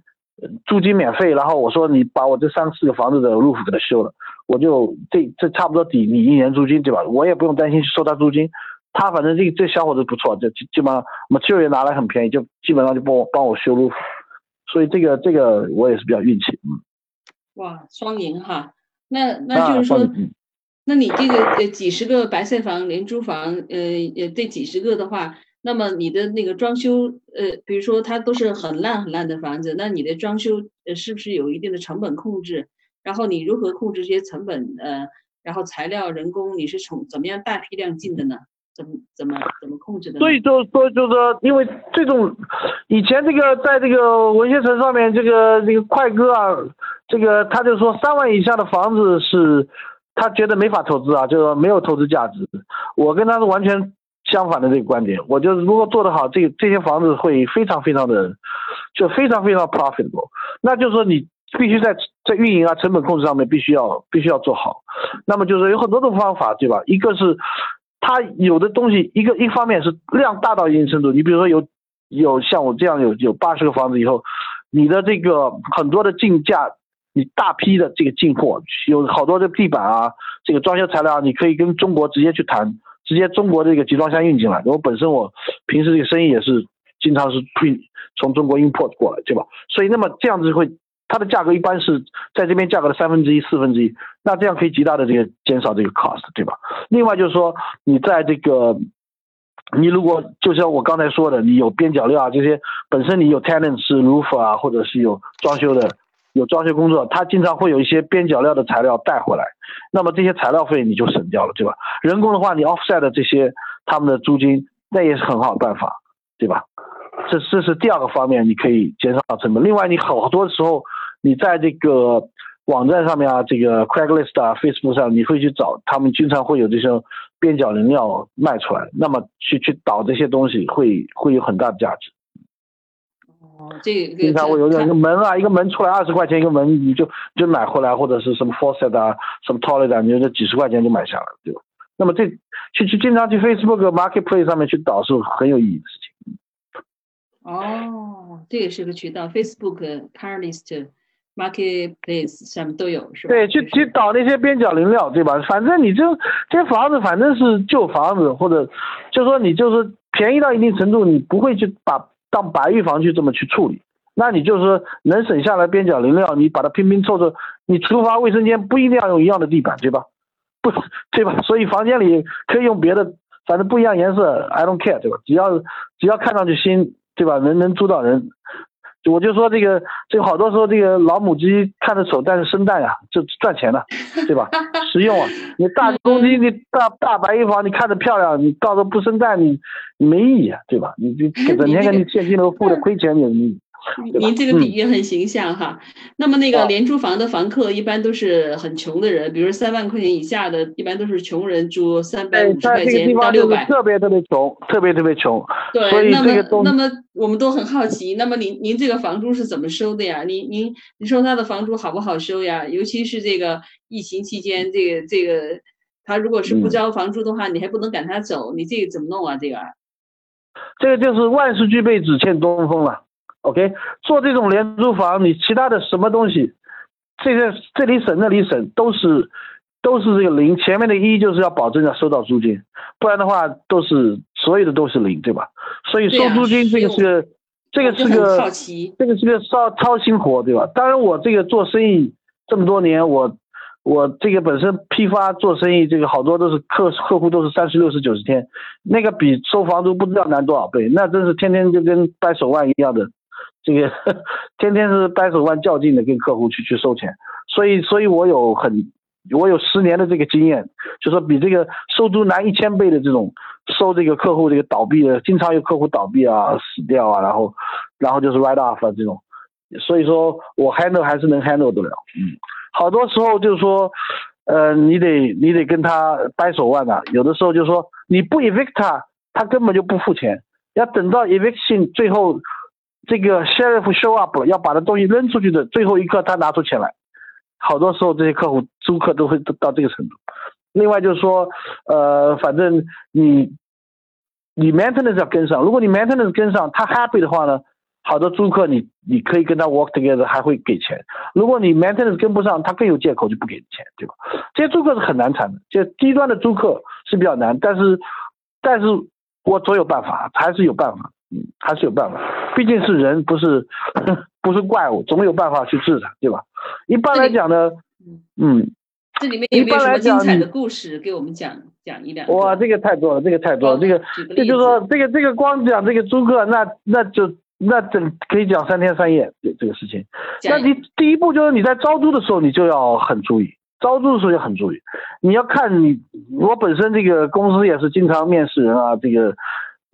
[SPEAKER 3] 租金免费，然后我说你把我这三四个房子的 roof 给他修了。我就这这差不多抵你一年租金对吧？我也不用担心去收他租金，他反正这这小伙子不错，就基本上 material 也拿来很便宜，就基本上就帮我帮我修路，所以这个这个我也是比较运气，嗯。
[SPEAKER 2] 哇，双赢哈！那那就是说，那你这个呃几十个白色房廉租房，呃呃这几十个的话，那么你的那个装修，呃比如说它都是很烂很烂的房子，那你的装修呃是不是有一定的成本控制？然后你如何控制这些成本？呃，然后材料、人工，你是从怎么样大批量进的呢？怎么怎么怎么控制的？
[SPEAKER 3] 所以就说就是说，因为这种以前这个在这个文学城上面，这个这个快哥啊，这个他就说三万以下的房子是他觉得没法投资啊，就是说没有投资价值。我跟他是完全相反的这个观点。我觉得如果做得好，这这些房子会非常非常的就非常非常 profitable。那就是说你。必须在在运营啊成本控制上面必须要必须要做好，那么就是有很多种方法，对吧？一个是它有的东西，一个一方面是量大到一定程度，你比如说有有像我这样有有八十个房子以后，你的这个很多的进价，你大批的这个进货，有好多的地板啊，这个装修材料，你可以跟中国直接去谈，直接中国这个集装箱运进来。我本身我平时这个生意也是经常是运从中国 import 过来，对吧？所以那么这样子会。它的价格一般是在这边价格的三分之一、四分之一，那这样可以极大的这个减少这个 cost，对吧？另外就是说，你在这个，你如果就像我刚才说的，你有边角料啊这些，本身你有 tenant 是 roof 啊，或者是有装修的，有装修工作，他经常会有一些边角料的材料带回来，那么这些材料费你就省掉了，对吧？人工的话，你 offset 的这些他们的租金，那也是很好的办法，对吧？这这是第二个方面，你可以减少成本。另外，你好多时候。你在这个网站上面啊，这个 Craigslist 啊，Facebook 上，你会去找，他们经常会有这些边角人料卖出来，那么去去导这些东西会会有很大的价值。
[SPEAKER 2] 哦，这
[SPEAKER 3] 经常会有一个门啊，一个门出来二十块钱一个门，你就就买回来，或者是什么 faucet 啊，什么 toilet 啊，你就这几十块钱就买下来，对吧？那么这去去经常去 Facebook Marketplace 上面去导是很有意义的事情。
[SPEAKER 2] 哦，这也是个渠道，Facebook Craigslist。Marketplace 上面都有是吧？
[SPEAKER 3] 对，去去倒那些边角零料，对吧？反正你这这房子反正是旧房子，或者就说你就是便宜到一定程度，你不会去把让白玉房去这么去处理。那你就是能省下来边角零料，你把它拼拼凑凑，你厨房卫生间不一定要用一样的地板，对吧？不，对吧？所以房间里可以用别的，反正不一样颜色，I don't care，对吧？只要只要看上去新，对吧？能能租到人。我就说这个，这个好多时候这个老母鸡看着丑，但是生蛋呀，就赚钱的，对吧？实用啊！你大公鸡，你大大白玉房，你看着漂亮，你到时候不生蛋，你你没意义啊，对吧？你 你整天给你现金流付的亏钱，你你
[SPEAKER 2] 您这个比喻很形象哈。那么那个廉租房的房客一般都是很穷的人，比如三万块钱以下的，一般都是穷人租三百五十块钱到六百，
[SPEAKER 3] 特别特别穷，特别特别穷。
[SPEAKER 2] 对，那么那么我们都很好奇，那么您您这个房租是怎么收的呀？您您您说他的房租好不好收呀？尤其是这个疫情期间，这个这个他如果是不交房租的话，你还不能赶他走，你这个怎么弄啊？这个？
[SPEAKER 3] 这个就是万事俱备，只欠东风了。OK，做这种廉租房，你其他的什么东西，这个这里省那里省，都是都是这个零。前面的一就是要保证要收到租金，不然的话都是所有的都是零，对吧？所以收租金这个是个这个是个这个是个操操心活，对吧？当然我这个做生意这么多年，我。我这个本身批发做生意，这个好多都是客客户都是三十六十九十天，那个比收房租不知道难多少倍，那真是天天就跟掰手腕一样的，这个天天是掰手腕较劲的跟客户去去收钱，所以所以我有很我有十年的这个经验，就说比这个收租难一千倍的这种收这个客户这个倒闭的，经常有客户倒闭啊死掉啊，然后然后就是 write off 啊这种，所以说我 handle 还是能 handle 得了，嗯。好多时候就是说，呃，你得你得跟他掰手腕的。有的时候就是说，你不 evict 他，他根本就不付钱。要等到 eviction 最后这个 sheriff show up 了，要把他东西扔出去的最后一刻，他拿出钱来。好多时候这些客户租客都会到这个程度。另外就是说，呃，反正你你 maintenance 要跟上。如果你 maintenance 跟上，他 happy 的话呢？好多租客，你你可以跟他 work together，还会给钱。如果你 maintenance 跟不上，他更有借口就不给钱，对吧？这些租客是很难缠的，就低端的租客是比较难，但是但是我总有办法，还是有办法，还是有办法。毕竟是人，不是不是怪物，总有办法去治他，对吧？一般来讲呢，嗯，
[SPEAKER 2] 这里面有没有什么精彩的故事给我们讲讲一两？
[SPEAKER 3] 哇，这个太多了，这个太多了，这个这就是说，这个这个光讲这个租客，那那就。那整可以讲三天三夜这这个事情。那你第一步就是你在招租的时候，你就要很注意，招租的时候要很注意。你要看你，我本身这个公司也是经常面试人啊，这个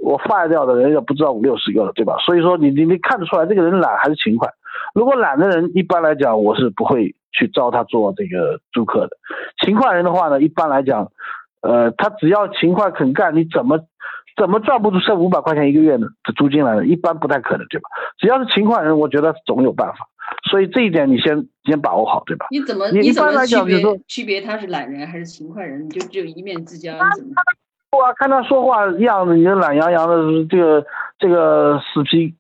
[SPEAKER 3] 我 fire 掉的人也不知道五六十个了，对吧？所以说你你你看得出来这个人懒还是勤快。如果懒的人，一般来讲我是不会去招他做这个租客的。勤快人的话呢，一般来讲，呃，他只要勤快肯干，你怎么？怎么赚不出剩五百块钱一个月的租金来呢？一般不太可能，对吧？只要是勤快人，我觉得总有办法。所以这一点你先先把握好，对吧？
[SPEAKER 2] 你怎么你怎么区别区别他是懒人还是勤快人？你就只有一面之交，你怎么？
[SPEAKER 3] 我看他说话样子，你就懒洋洋的，这个这个死皮，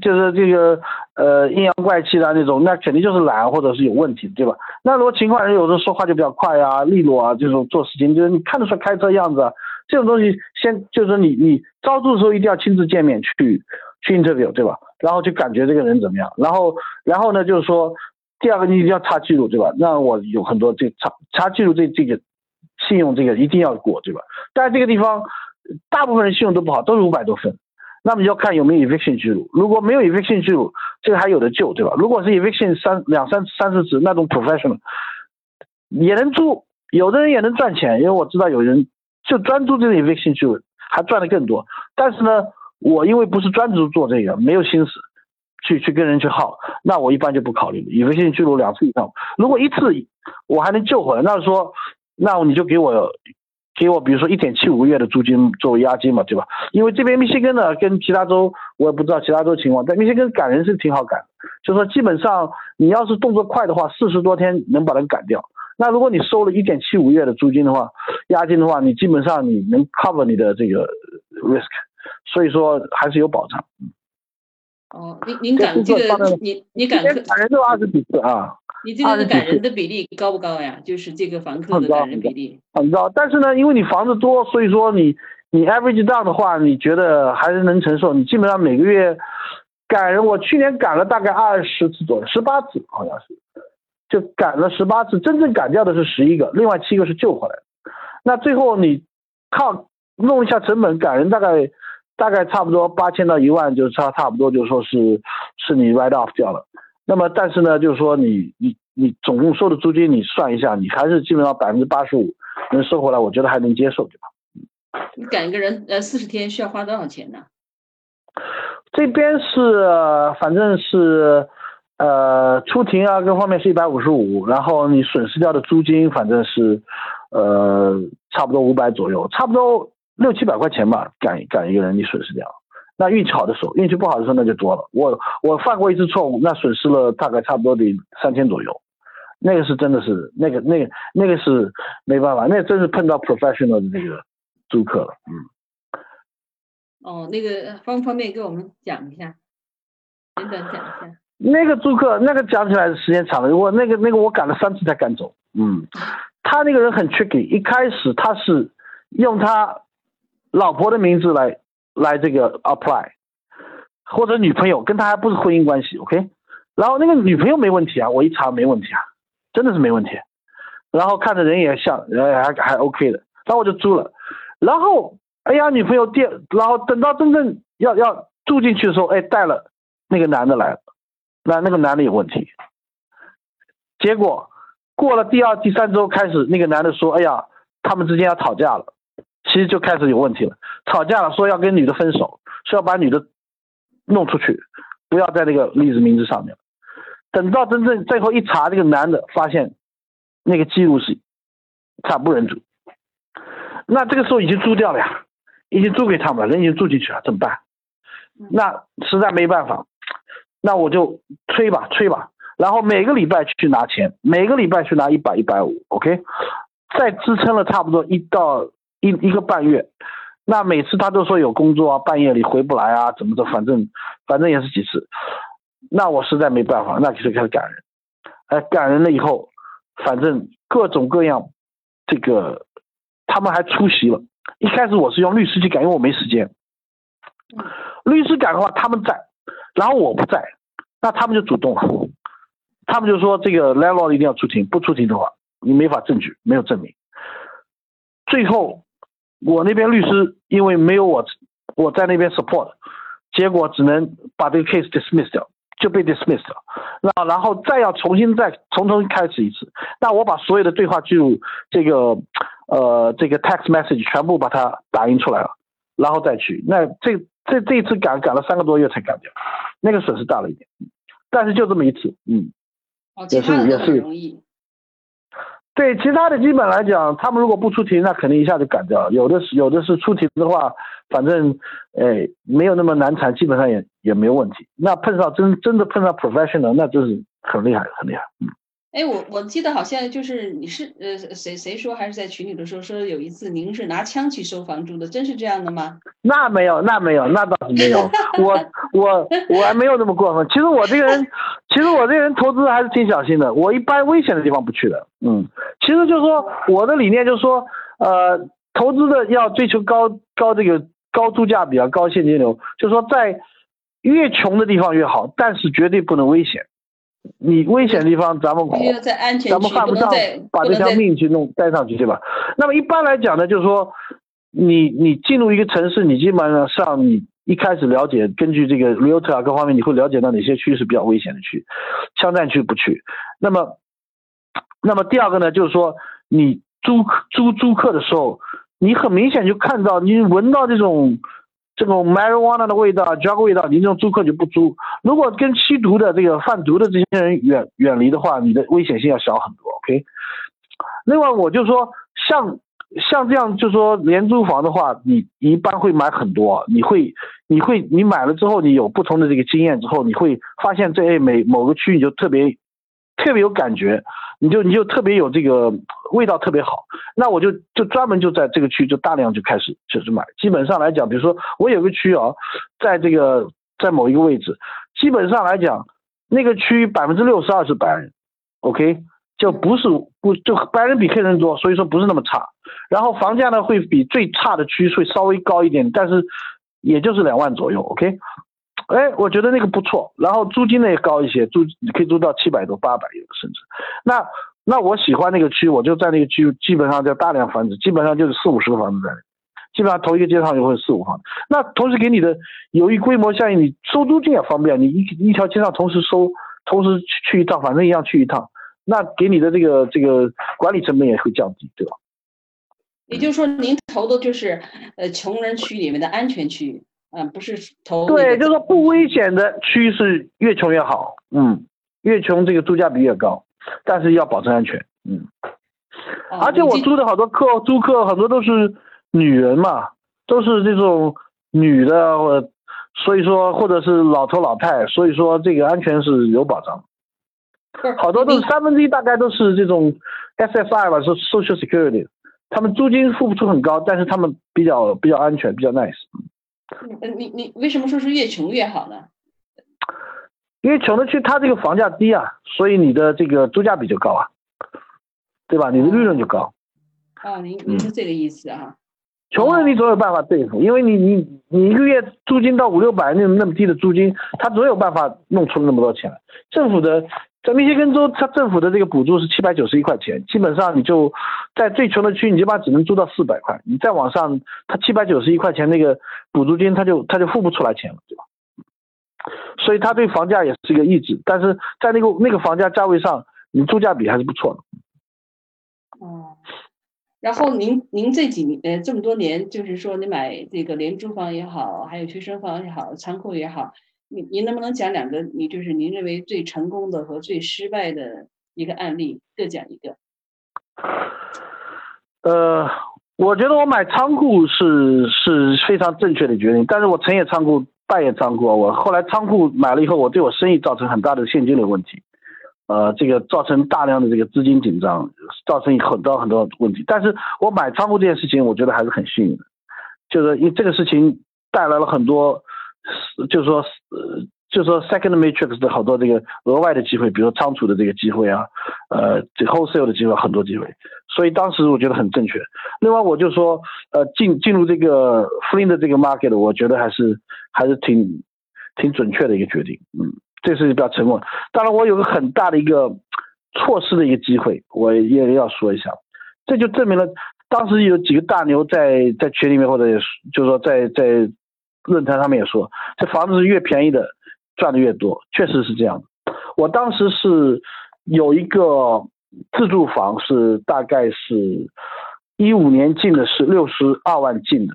[SPEAKER 3] 就是这个呃阴阳怪气的那种，那肯定就是懒或者是有问题，对吧？那如果勤快人有时候说话就比较快啊、利落啊，这种做事情就是你看得出来开车样子。啊这种东西先就是说你你招租的时候一定要亲自见面去去 interview 对吧？然后就感觉这个人怎么样？然后然后呢就是说第二个你一定要查记录对吧？那我有很多这查查记录这这个信用这个一定要过对吧？但这个地方大部分人信用都不好，都是五百多分。那么要看有没有 eviction 记录，如果没有 eviction 记录，这个还有的救对吧？如果是 eviction 三两三三四次那种 professional 也能租，有的人也能赚钱，因为我知道有人。就专注这个 eviction 记录，还赚的更多。但是呢，我因为不是专注做这个，没有心思去去跟人去耗，那我一般就不考虑了。eviction 记录两次以上，如果一次我还能救回来，那说那你就给我给我，比如说一点七五个月的租金作为押金嘛，对吧？因为这边密歇根呢，跟其他州我也不知道其他州情况，但密歇根赶人是挺好赶，就说基本上你要是动作快的话，四十多天能把人赶掉。那如果你收了一点七五月的租金的话，押金的话，你基本上你能 cover 你的这个 risk，所以说还是有保障。
[SPEAKER 2] 哦，您您赶这个，你你赶
[SPEAKER 3] 赶人都二十几次啊？
[SPEAKER 2] 你这个赶人的比例高不高呀？就是这个房客的赶人比例
[SPEAKER 3] 很高，但是呢，因为你房子多，所以说你你 average down 的话，你觉得还是能承受。你基本上每个月赶人，我去年赶了大概二十次左右，十八次好像是。就赶了十八次，真正赶掉的是十一个，另外七个是救回来的。那最后你靠弄一下成本赶人，大概大概差不多八千到一万，就差差不多就说是是你 write off 掉了。那么但是呢，就是说你你你总共收的租金你算一下，你还是基本上百分之八十五能收回来，我觉得还能接受，对吧？
[SPEAKER 2] 你赶一个人呃四十天需要花多少钱呢？
[SPEAKER 3] 这边是反正是呃出庭啊各方面是一百五十五，然后你损失掉的租金反正是呃差不多五百左右，差不多六七百块钱吧，赶赶一个人你损失掉。那运气好的时候，运气不好的时候那就多了。我我犯过一次错误，那损失了大概差不多得三千左右。那个是真的是那个那个那个是没办法，那真是碰到 professional 的那个租客了。嗯。
[SPEAKER 2] 哦，那个方不方便给我们讲一下？简短讲一下。
[SPEAKER 3] 那个租客，那个讲起来时间长了，我那个那个我赶了三次才赶走。嗯。他那个人很 tricky，一开始他是用他老婆的名字来。来这个 apply，或者女朋友跟他还不是婚姻关系，OK，然后那个女朋友没问题啊，我一查没问题啊，真的是没问题，然后看着人也像，还还还 OK 的，然后我就租了，然后哎呀女朋友第，然后等到真正要要住进去的时候，哎带了那个男的来了，那那个男的有问题，结果过了第二第三周开始，那个男的说，哎呀他们之间要吵架了。其实就开始有问题了，吵架了，说要跟女的分手，说要把女的弄出去，不要在那个例子名字上面。等到真正最后一查，这个男的发现那个记录是惨不忍睹。那这个时候已经租掉了呀，已经租给他们了，人已经住进去了，怎么办？那实在没办法，那我就催吧催吧，然后每个礼拜去拿钱，每个礼拜去拿一百一百五，OK，再支撑了差不多一到。一一个半月，那每次他都说有工作啊，半夜里回不来啊，怎么着，反正反正也是几次，那我实在没办法，那就开始赶人，哎，赶人了以后，反正各种各样，这个他们还出席了。一开始我是用律师去赶，因为我没时间。律师赶的话，他们在，然后我不在，那他们就主动了，他们就说这个 landlord 一定要出庭，不出庭的话，你没法证据，没有证明。最后。我那边律师因为没有我，我在那边 support，结果只能把这个 case dismiss 掉，就被 dismiss 了。那然后再要重新再从头开始一次，那我把所有的对话记录，这个呃这个 text message 全部把它打印出来了，然后再去。那这这这一次赶赶了三个多月才赶掉，那个损失大了一点，但是就这么一次，嗯，
[SPEAKER 2] 也是也是容易。
[SPEAKER 3] 对其他的基本来讲，他们如果不出题，那肯定一下就赶掉了。有的是有的是出题的话，反正哎没有那么难缠，基本上也也没有问题。那碰上真真的碰上 professional，那就是很厉害很厉害。嗯。
[SPEAKER 2] 哎，我我记得好像就是你是呃谁谁说还是在群里的时候说有一次您是拿枪去收房租的，真是这样的吗？
[SPEAKER 3] 那没有，那没有，那倒是没有。我我我还没有那么过分。其实我这个人，其实我这个人投资还是挺小心的。我一般危险的地方不去的。嗯，其实就是说我的理念就是说，呃，投资的要追求高高这个高租价比较，高现金流，就是说在越穷的地方越好，但是绝对不能危险。你危险的地方，咱们咱们犯不上把这条命去弄带上去，对吧？那么一般来讲呢，就是说，你你进入一个城市，你基本上上你一开始了解，根据这个 realtor 啊各方面，你会了解到哪些区是比较危险的区，枪战区不去。那么，那么第二个呢，就是说，你租租租客的时候，你很明显就看到，你闻到这种。这种 marijuana 的味道，drug 味道，你这种租客就不租。如果跟吸毒的、这个贩毒的这些人远远离的话，你的危险性要小很多。OK。另外，我就说，像像这样，就说廉租房的话，你一般会买很多，你会你会你买了之后，你有不同的这个经验之后，你会发现这每某个区你就特别。特别有感觉，你就你就特别有这个味道特别好，那我就就专门就在这个区就大量就开始就是买。基本上来讲，比如说我有个区啊，在这个在某一个位置，基本上来讲，那个区百分之六十二是白人，OK，就不是不就白人比黑人多，所以说不是那么差。然后房价呢会比最差的区会稍微高一点，但是也就是两万左右，OK。哎，我觉得那个不错，然后租金呢也高一些，租你可以租到七百多、八百有甚至。那那我喜欢那个区，我就在那个区，基本上就大量房子，基本上就是四五十个房子在，基本上同一个街上就会四五房。那同时给你的有一规模效应，你收租金也方便，你一一条街上同时收，同时去去一趟，反正一样去一趟，那给你的这个这个管理成本也会降低，对吧？
[SPEAKER 2] 也就是说，您投的就是呃穷人区里面的安全区域。嗯，不是投
[SPEAKER 3] 对，就是说不危险的区是越穷越好，嗯，越穷这个租价比越高，但是要保证安全，嗯。而且我租的好多客租客很多都是女人嘛，都是这种女的，所以说或者是老头老太，所以说这个安全是有保障。好多都是三分之一，大概都是这种 SSI 吧，是 Social Security，他们租金付不出很高，但是他们比较比较安全，比较 nice。
[SPEAKER 2] 嗯，你你为什么说是越穷越好呢？
[SPEAKER 3] 因为穷的区，它这个房价低啊，所以你的这个租价比就高啊。对吧？你的利润就高。
[SPEAKER 2] 啊，您您是这个意思啊？
[SPEAKER 3] 穷人你总有办法对付，因为你你你一个月租金到五六百那那么低的租金，他总有办法弄出那么多钱来。政府的在密歇根州，他政府的这个补助是七百九十一块钱，基本上你就在最穷的区，你基本上只能租到四百块。你再往上，他七百九十一块钱那个补助金，他就他就付不出来钱了，对吧？所以他对房价也是一个抑制，但是在那个那个房价价位上，你租价比还是不错的。
[SPEAKER 2] 哦，然后您您这几年这么多年，就是说你买这个廉租房也好，还有学生房也好，仓库也好，您您能不能讲两个你就是您认为最成功的和最失败的一个案例，各讲一个？
[SPEAKER 3] 呃，我觉得我买仓库是是非常正确的决定，但是我成也仓库，败也仓库。我后来仓库买了以后，我对我生意造成很大的现金流问题。呃，这个造成大量的这个资金紧张，造成很多很多问题。但是我买仓库这件事情，我觉得还是很幸运的，就是因为这个事情带来了很多，就是说，呃，就是说 second matrix 的好多这个额外的机会，比如说仓储的这个机会啊，呃，这 wholesale 的机会很多机会。所以当时我觉得很正确。另外，我就说，呃，进进入这个 free 的这个 market，我觉得还是还是挺挺准确的一个决定，嗯。这是比较成功。当然，我有个很大的一个错失的一个机会，我也要说一下。这就证明了当时有几个大牛在在群里面，或者就是说在在论坛上面也说，这房子是越便宜的赚的越多，确实是这样。我当时是有一个自住房，是大概是一五年进的，是六十二万进的。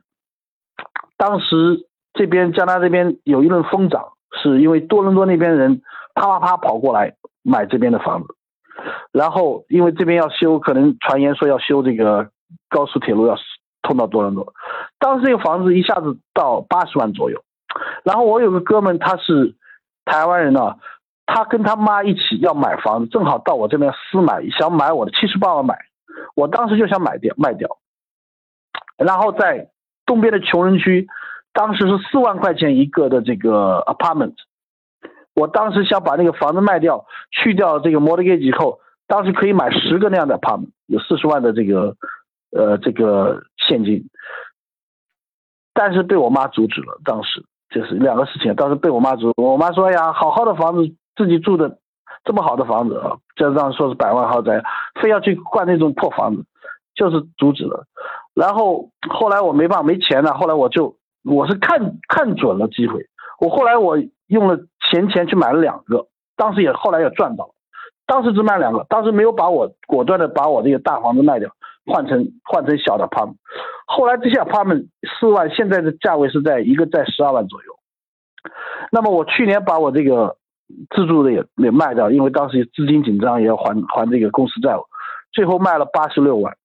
[SPEAKER 3] 当时这边加拿大这边有一轮疯涨。是因为多伦多那边人啪啪啪跑过来买这边的房子，然后因为这边要修，可能传言说要修这个高速铁路要通到多伦多，当时这个房子一下子到八十万左右，然后我有个哥们他是台湾人呢，他跟他妈一起要买房子，正好到我这边私买，想买我的七十八万买，我当时就想买掉卖掉，然后在东边的穷人区。当时是四万块钱一个的这个 apartment，我当时想把那个房子卖掉，去掉这个 mortgage 以后，当时可以买十个那样的 apartment，有四十万的这个呃这个现金，但是被我妈阻止了。当时就是两个事情，当时被我妈阻，我妈说：“哎呀，好好的房子，自己住的这么好的房子啊，这样说是百万豪宅，非要去换那种破房子，就是阻止了。”然后后来我没办法，没钱了，后来我就。我是看看准了机会，我后来我用了闲钱去买了两个，当时也后来也赚到了，当时只买两个，当时没有把我果断的把我这个大房子卖掉，换成换成小的 apartment，后来这些 apartment 四万，现在的价位是在一个在十二万左右，那么我去年把我这个自住的也也卖掉，因为当时资金紧张，也要还还这个公司债务，最后卖了八十六万。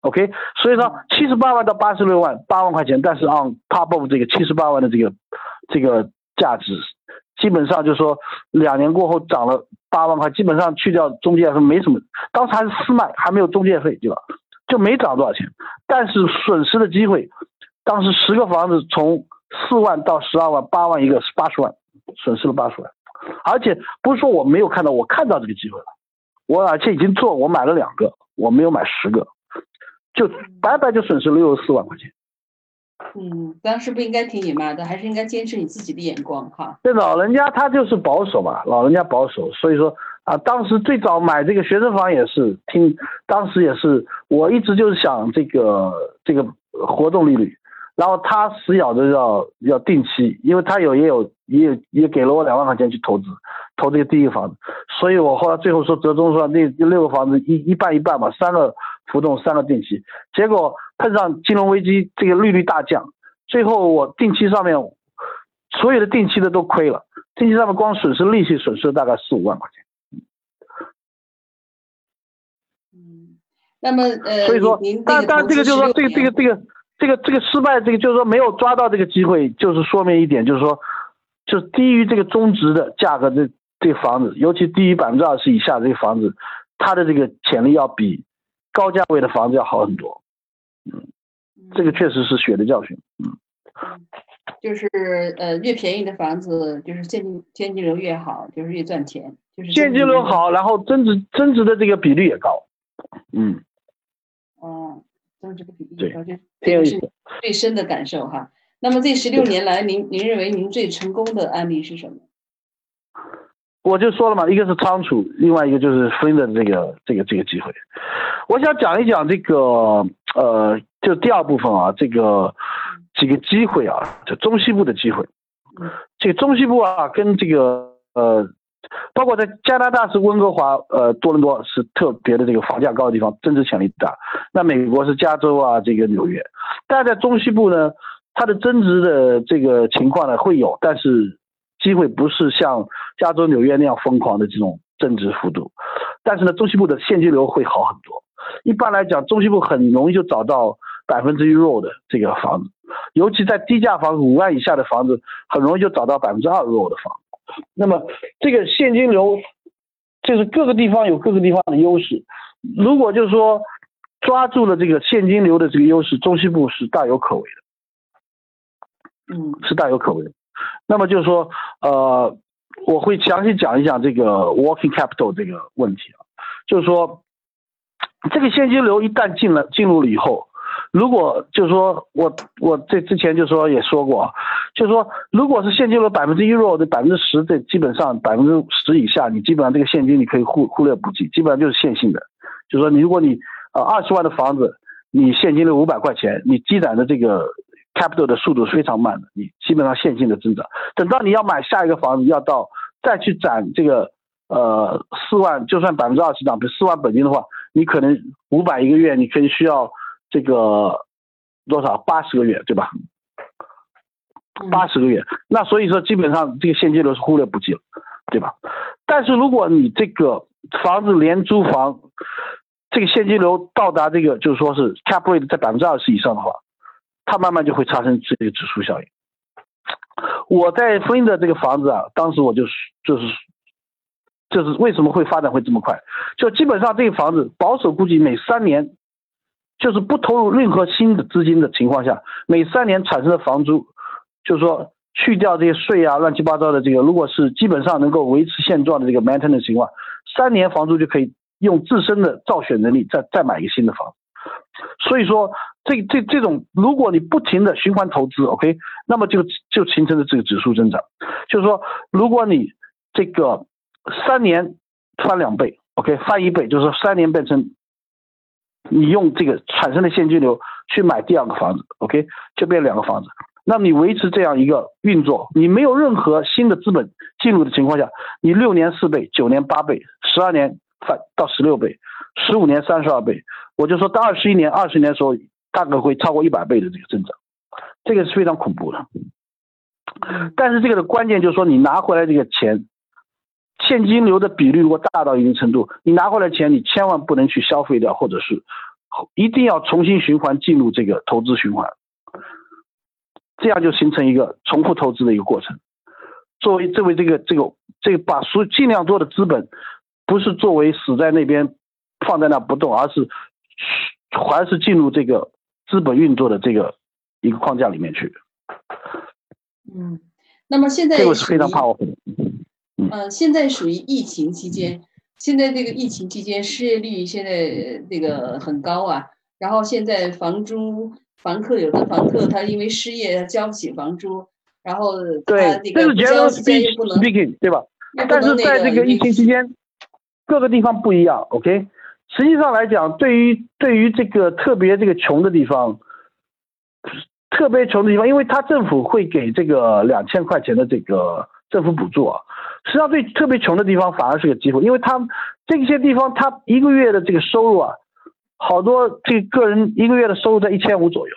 [SPEAKER 3] OK，所以说七十八万到八十六万，八万块钱，但是 on top of 这个七十八万的这个这个价值，基本上就是说两年过后涨了八万块，基本上去掉中介费没什么，当时还是私卖，还没有中介费对吧？就没涨多少钱，但是损失的机会，当时十个房子从四万到十二万，八万一个是八十万，损失了八十万，而且不是说我没有看到，我看到这个机会了，我而且已经做，我买了两个，我没有买十个。就白白就损失六十四万块钱。
[SPEAKER 2] 嗯，当时不应该听你妈的，还是应该坚持你自己的眼光哈。
[SPEAKER 3] 这老人家他就是保守嘛，老人家保守，所以说啊，当时最早买这个学生房也是听，当时也是我一直就是想这个这个活动利率，然后他死咬着要要定期，因为他有也有也有也给了我两万块钱去投资，投这个第一个房子，所以我后来最后说折中说那六个房子一一半一半嘛，三个。浮动三个定期，结果碰上金融危机，这个利率大降，最后我定期上面所有的定期的都亏了，定期上面光损失利息损失大概四五万块钱。
[SPEAKER 2] 嗯，那么呃，
[SPEAKER 3] 所以说
[SPEAKER 2] 您，
[SPEAKER 3] 但但这个就是说，这个这个这个这个这个失败，这个就是说没有抓到这个机会，就是说明一点，就是说，就是低于这个中值的价格的这个房子，尤其低于百分之二十以下的这个房子，它的这个潜力要比高价位的房子要好很多。嗯，这个确实是血的教训。嗯，
[SPEAKER 2] 就是呃，越便宜的房子，就是现金现金流越好，就是越赚钱。就是
[SPEAKER 3] 现金流好，然后增值增值的这个比率也高。嗯，
[SPEAKER 2] 哦，增值的比
[SPEAKER 3] 对
[SPEAKER 2] 例高，这
[SPEAKER 3] 挺有意思
[SPEAKER 2] 这是最深的感受哈。那么这十六年来，您您认为您最成功的案例是什么？
[SPEAKER 3] 我就说了嘛，一个是仓储，另外一个就是分的这个这个这个机会。我想讲一讲这个呃，就第二部分啊，这个几个机会啊，就中西部的机会。这个中西部啊，跟这个呃，包括在加拿大是温哥华、呃多伦多是特别的这个房价高的地方，增值潜力大。那美国是加州啊，这个纽约。但在中西部呢，它的增值的这个情况呢会有，但是机会不是像加州、纽约那样疯狂的这种增值幅度。但是呢，中西部的现金流会好很多。一般来讲，中西部很容易就找到百分之一 roll 的这个房子，尤其在低价房五万以下的房子，很容易就找到百分之二 roll 的房子。那么这个现金流，就是各个地方有各个地方的优势。如果就是说抓住了这个现金流的这个优势，中西部是大有可为的。
[SPEAKER 2] 嗯
[SPEAKER 3] 是大有可为的。那么就是说，呃，我会详细讲一讲这个 working capital 这个问题啊，就是说，这个现金流一旦进了进入了以后，如果就是说我我这之前就说也说过，就是说，如果是现金流百分之一 roll 的百分之十，这基本上百分之十以下，你基本上这个现金你可以忽忽略不计，基本上就是线性的。就是说，你如果你呃二十万的房子，你现金流五百块钱，你积攒的这个 capital 的速度是非常慢的，你基本上线性的增长。等到你要买下一个房子，要到再去攒这个呃四万，就算百分之二十涨，比四万本金的话，你可能五百一个月，你可以需要这个多少八十个月，对吧？
[SPEAKER 2] 嗯
[SPEAKER 3] 八十个月，那所以说基本上这个现金流是忽略不计了，对吧？但是如果你这个房子连租房，这个现金流到达这个就是说是 cap rate 在百分之二十以上的话，它慢慢就会产生这个指数效应。我在分的这个房子啊，当时我就就是就是为什么会发展会这么快？就基本上这个房子保守估计每三年，就是不投入任何新的资金的情况下，每三年产生的房租，就是说去掉这些税啊乱七八糟的这个，如果是基本上能够维持现状的这个 maintenance 情况，三年房租就可以用自身的造血能力再再买一个新的房。所以说，这这这种，如果你不停的循环投资，OK，那么就就形成了这个指数增长。就是说，如果你这个三年翻两倍，OK，翻一倍，就是三年变成你用这个产生的现金流去买第二个房子，OK，就变两个房子。那你维持这样一个运作，你没有任何新的资本进入的情况下，你六年四倍，九年八倍，十二年翻到十六倍，十五年三十二倍，我就说到二十一年、二十年的时候，大概会超过一百倍的这个增长，这个是非常恐怖的。但是这个的关键就是说，你拿回来这个钱，现金流的比率如果大到一定程度，你拿回来钱，你千万不能去消费掉，或者是一定要重新循环进入这个投资循环，这样就形成一个重复投资的一个过程。作为作为这个这个这个把所尽量多的资本，不是作为死在那边放在那不动，而是还是进入这个资本运作的这个一个框架里面去。
[SPEAKER 2] 嗯，那么现在
[SPEAKER 3] 这个是非常
[SPEAKER 2] 属于呃，现在属于疫情期间，现在这个疫情期间失业率现在这个很高啊，然后现在房租，房客有的房客他因为失业他交不起房租，然后他
[SPEAKER 3] 对，这
[SPEAKER 2] 个交又不能
[SPEAKER 3] speaking，对吧？但是在这个疫情期间，各个地方不一样，OK。实际上来讲，对于对于这个特别这个穷的地方，特别穷的地方，因为他政府会给这个两千块钱的这个政府补助啊，实际上对特别穷的地方反而是个机会，因为他这些地方他一个月的这个收入啊，好多这个个人一个月的收入在一千五左右，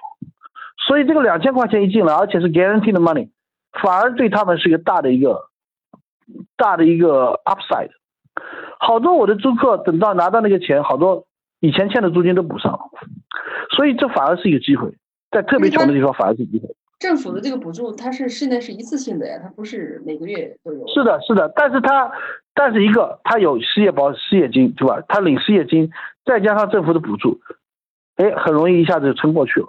[SPEAKER 3] 所以这个两千块钱一进来，而且是 guaranteed money，反而对他们是一个大的一个大的一个 upside。好多我的租客等到拿到那个钱，好多以前欠的租金都补上了，所以这反而是一个机会，在特别穷的地方反而是机会。
[SPEAKER 2] 政府的这个补助，它是现在是一次性的呀，它不是每个月都有。
[SPEAKER 3] 是的，是的，但是它，但是一个，它有失业保失业金，对吧？他领失业金，再加上政府的补助，哎，很容易一下子就撑过去了。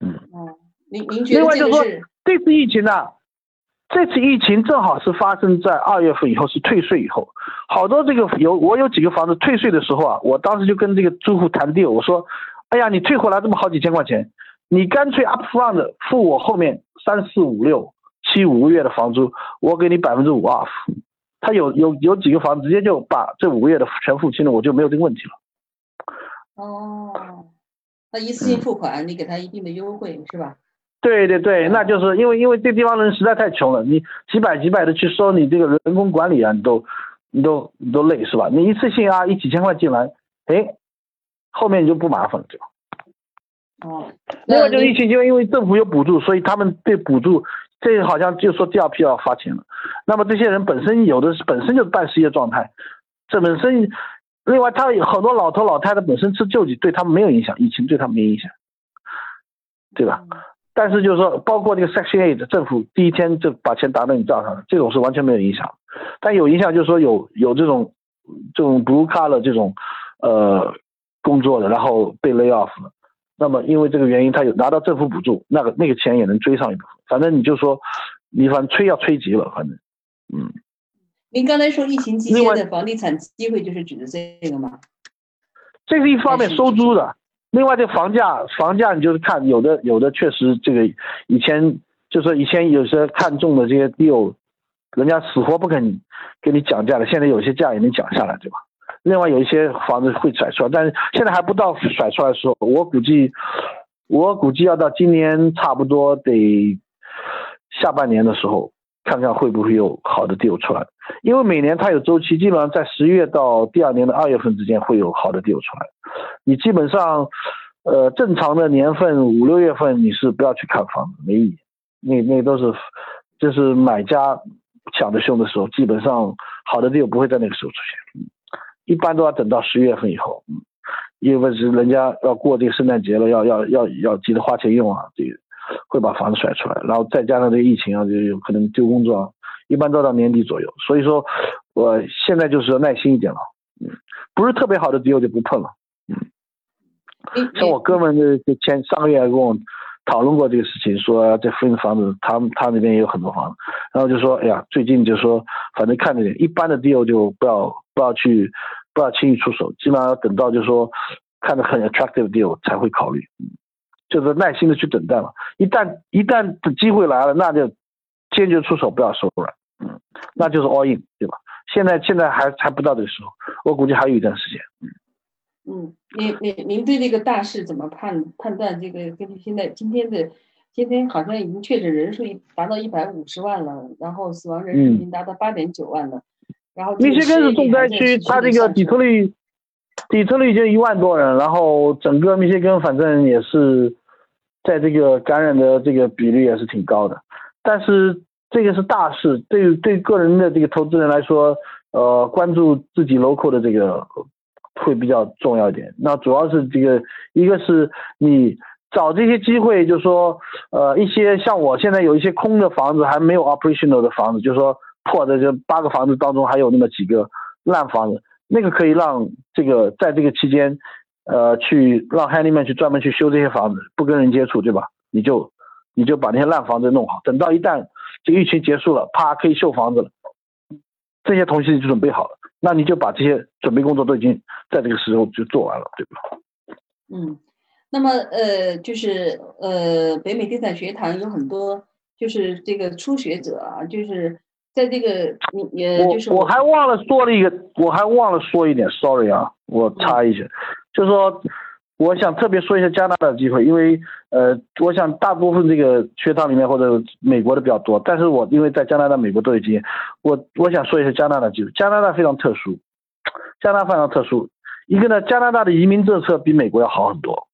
[SPEAKER 2] 嗯。哦，您您觉得另外就是？
[SPEAKER 3] 这次疫情呢？这次疫情正好是发生在二月份以后，是退税以后，好多这个有我有几个房子退税的时候啊，我当时就跟这个租户谈 deal，我说，哎呀，你退回来这么好几千块钱。你干脆 upfront 付我后面三四五六七五个月的房租，我给你百分之五 off。他有有有几个房子直接就把这五个月的全付清了，我就没有这个问题了。
[SPEAKER 2] 哦，那一次性付款，你给他一定的优惠是吧？
[SPEAKER 3] 对对对，那就是因为因为这地方人实在太穷了，你几百几百的去收你这个人工管理啊，你都你都你都累是吧？你一次性啊一几千块进来，哎，后面你就不麻烦了，对吧？
[SPEAKER 2] 哦，
[SPEAKER 3] 另外就是疫情，因为因为政府有补助，所以他们对补助，这好像就说第二批要发钱了。那么这些人本身有的是本身就是半失业状态，这本身，另外他有很多老头老太太本身吃救济，对他们没有影响，疫情对他们没影响，对吧？但是就是说，包括那个 Section Eight，政府第一天就把钱打到你账上了，这种是完全没有影响。但有影响就是说有有这种这种 Blue Collar 这种呃工作的，然后被 lay off 了。那么，因为这个原因，他有拿到政府补助，那个那个钱也能追上一部分。反正你就说，你反正催要催急了，反正，嗯。
[SPEAKER 2] 您刚才说疫情期间的房地产机会，就是指的这个吗？
[SPEAKER 3] 这是一方面收租的，另外这房价，房价你就是看有的有的确实这个以前就是以前有些看中的这些 deal，人家死活不肯给你讲价的，现在有些价也能讲下来，对吧？另外有一些房子会甩出来，但是现在还不到甩出来的时候。我估计，我估计要到今年差不多得下半年的时候，看看会不会有好的 deal 出来。因为每年它有周期，基本上在十月到第二年的二月份之间会有好的 deal 出来。你基本上，呃，正常的年份五六月份你是不要去看房子，没意义。那那都是，就是买家抢的凶的时候，基本上好的 deal 不会在那个时候出现。一般都要等到十月份以后，嗯，因为是人家要过这个圣诞节了，要要要要急着花钱用啊，这个会把房子甩出来，然后再加上这个疫情啊，就有可能丢工作，一般都到年底左右。所以说，我现在就是耐心一点了，嗯，不是特别好的地我就不碰了，嗯，像我哥们就前上个月还跟我讨论过这个事情，说这附近房子，他们他那边也有很多房子，然后就说，哎呀，最近就说反正看着点，一般的 deal 就不要。不要去，不要轻易出手，基本上要等到就是说看着很 attractive deal 才会考虑，嗯，就是耐心的去等待嘛。一旦一旦的机会来了，那就坚决出手，不要手软，嗯，那就是 all in，对吧？现在现在还还不到这个时候，我估计还有一段时间，
[SPEAKER 2] 嗯。嗯，您您您对这个大势怎么判判断？这个根据现在今天的，今天好像已经确诊人数达到一百五十万了，然后死亡人数已经达到八点九万了。
[SPEAKER 3] 密歇根是重灾区，它这个底特律，底特律就一万多人，然后整个密歇根反正也是在这个感染的这个比例也是挺高的。但是这个是大事，对对个人的这个投资人来说，呃，关注自己 local 的这个会比较重要一点。那主要是这个，一个是你找这些机会，就是说，呃，一些像我现在有一些空的房子，还没有 operational 的房子，就是说。破的这八个房子当中还有那么几个烂房子，那个可以让这个在这个期间，呃，去让 handyman 去专门去修这些房子，不跟人接触，对吧？你就你就把那些烂房子弄好，等到一旦这个疫情结束了，啪，可以修房子了，这些东西就准备好了，那你就把这些准备工作都已经在这个时候就做完了，对吧？
[SPEAKER 2] 嗯，那么呃，就是呃，北美地产学堂有很多就是这个初学者啊，就是。在这个，你也就是
[SPEAKER 3] 我还忘了说了一个，我还忘了说一点，sorry 啊，我插一下，就是说，我想特别说一下加拿大的机会，因为呃，我想大部分这个学堂里面或者美国的比较多，但是我因为在加拿大、美国都有经验，我我想说一下加拿大机会。加拿大非常特殊，加拿大非常特殊，一个呢，加拿大的移民政策比美国要好很多，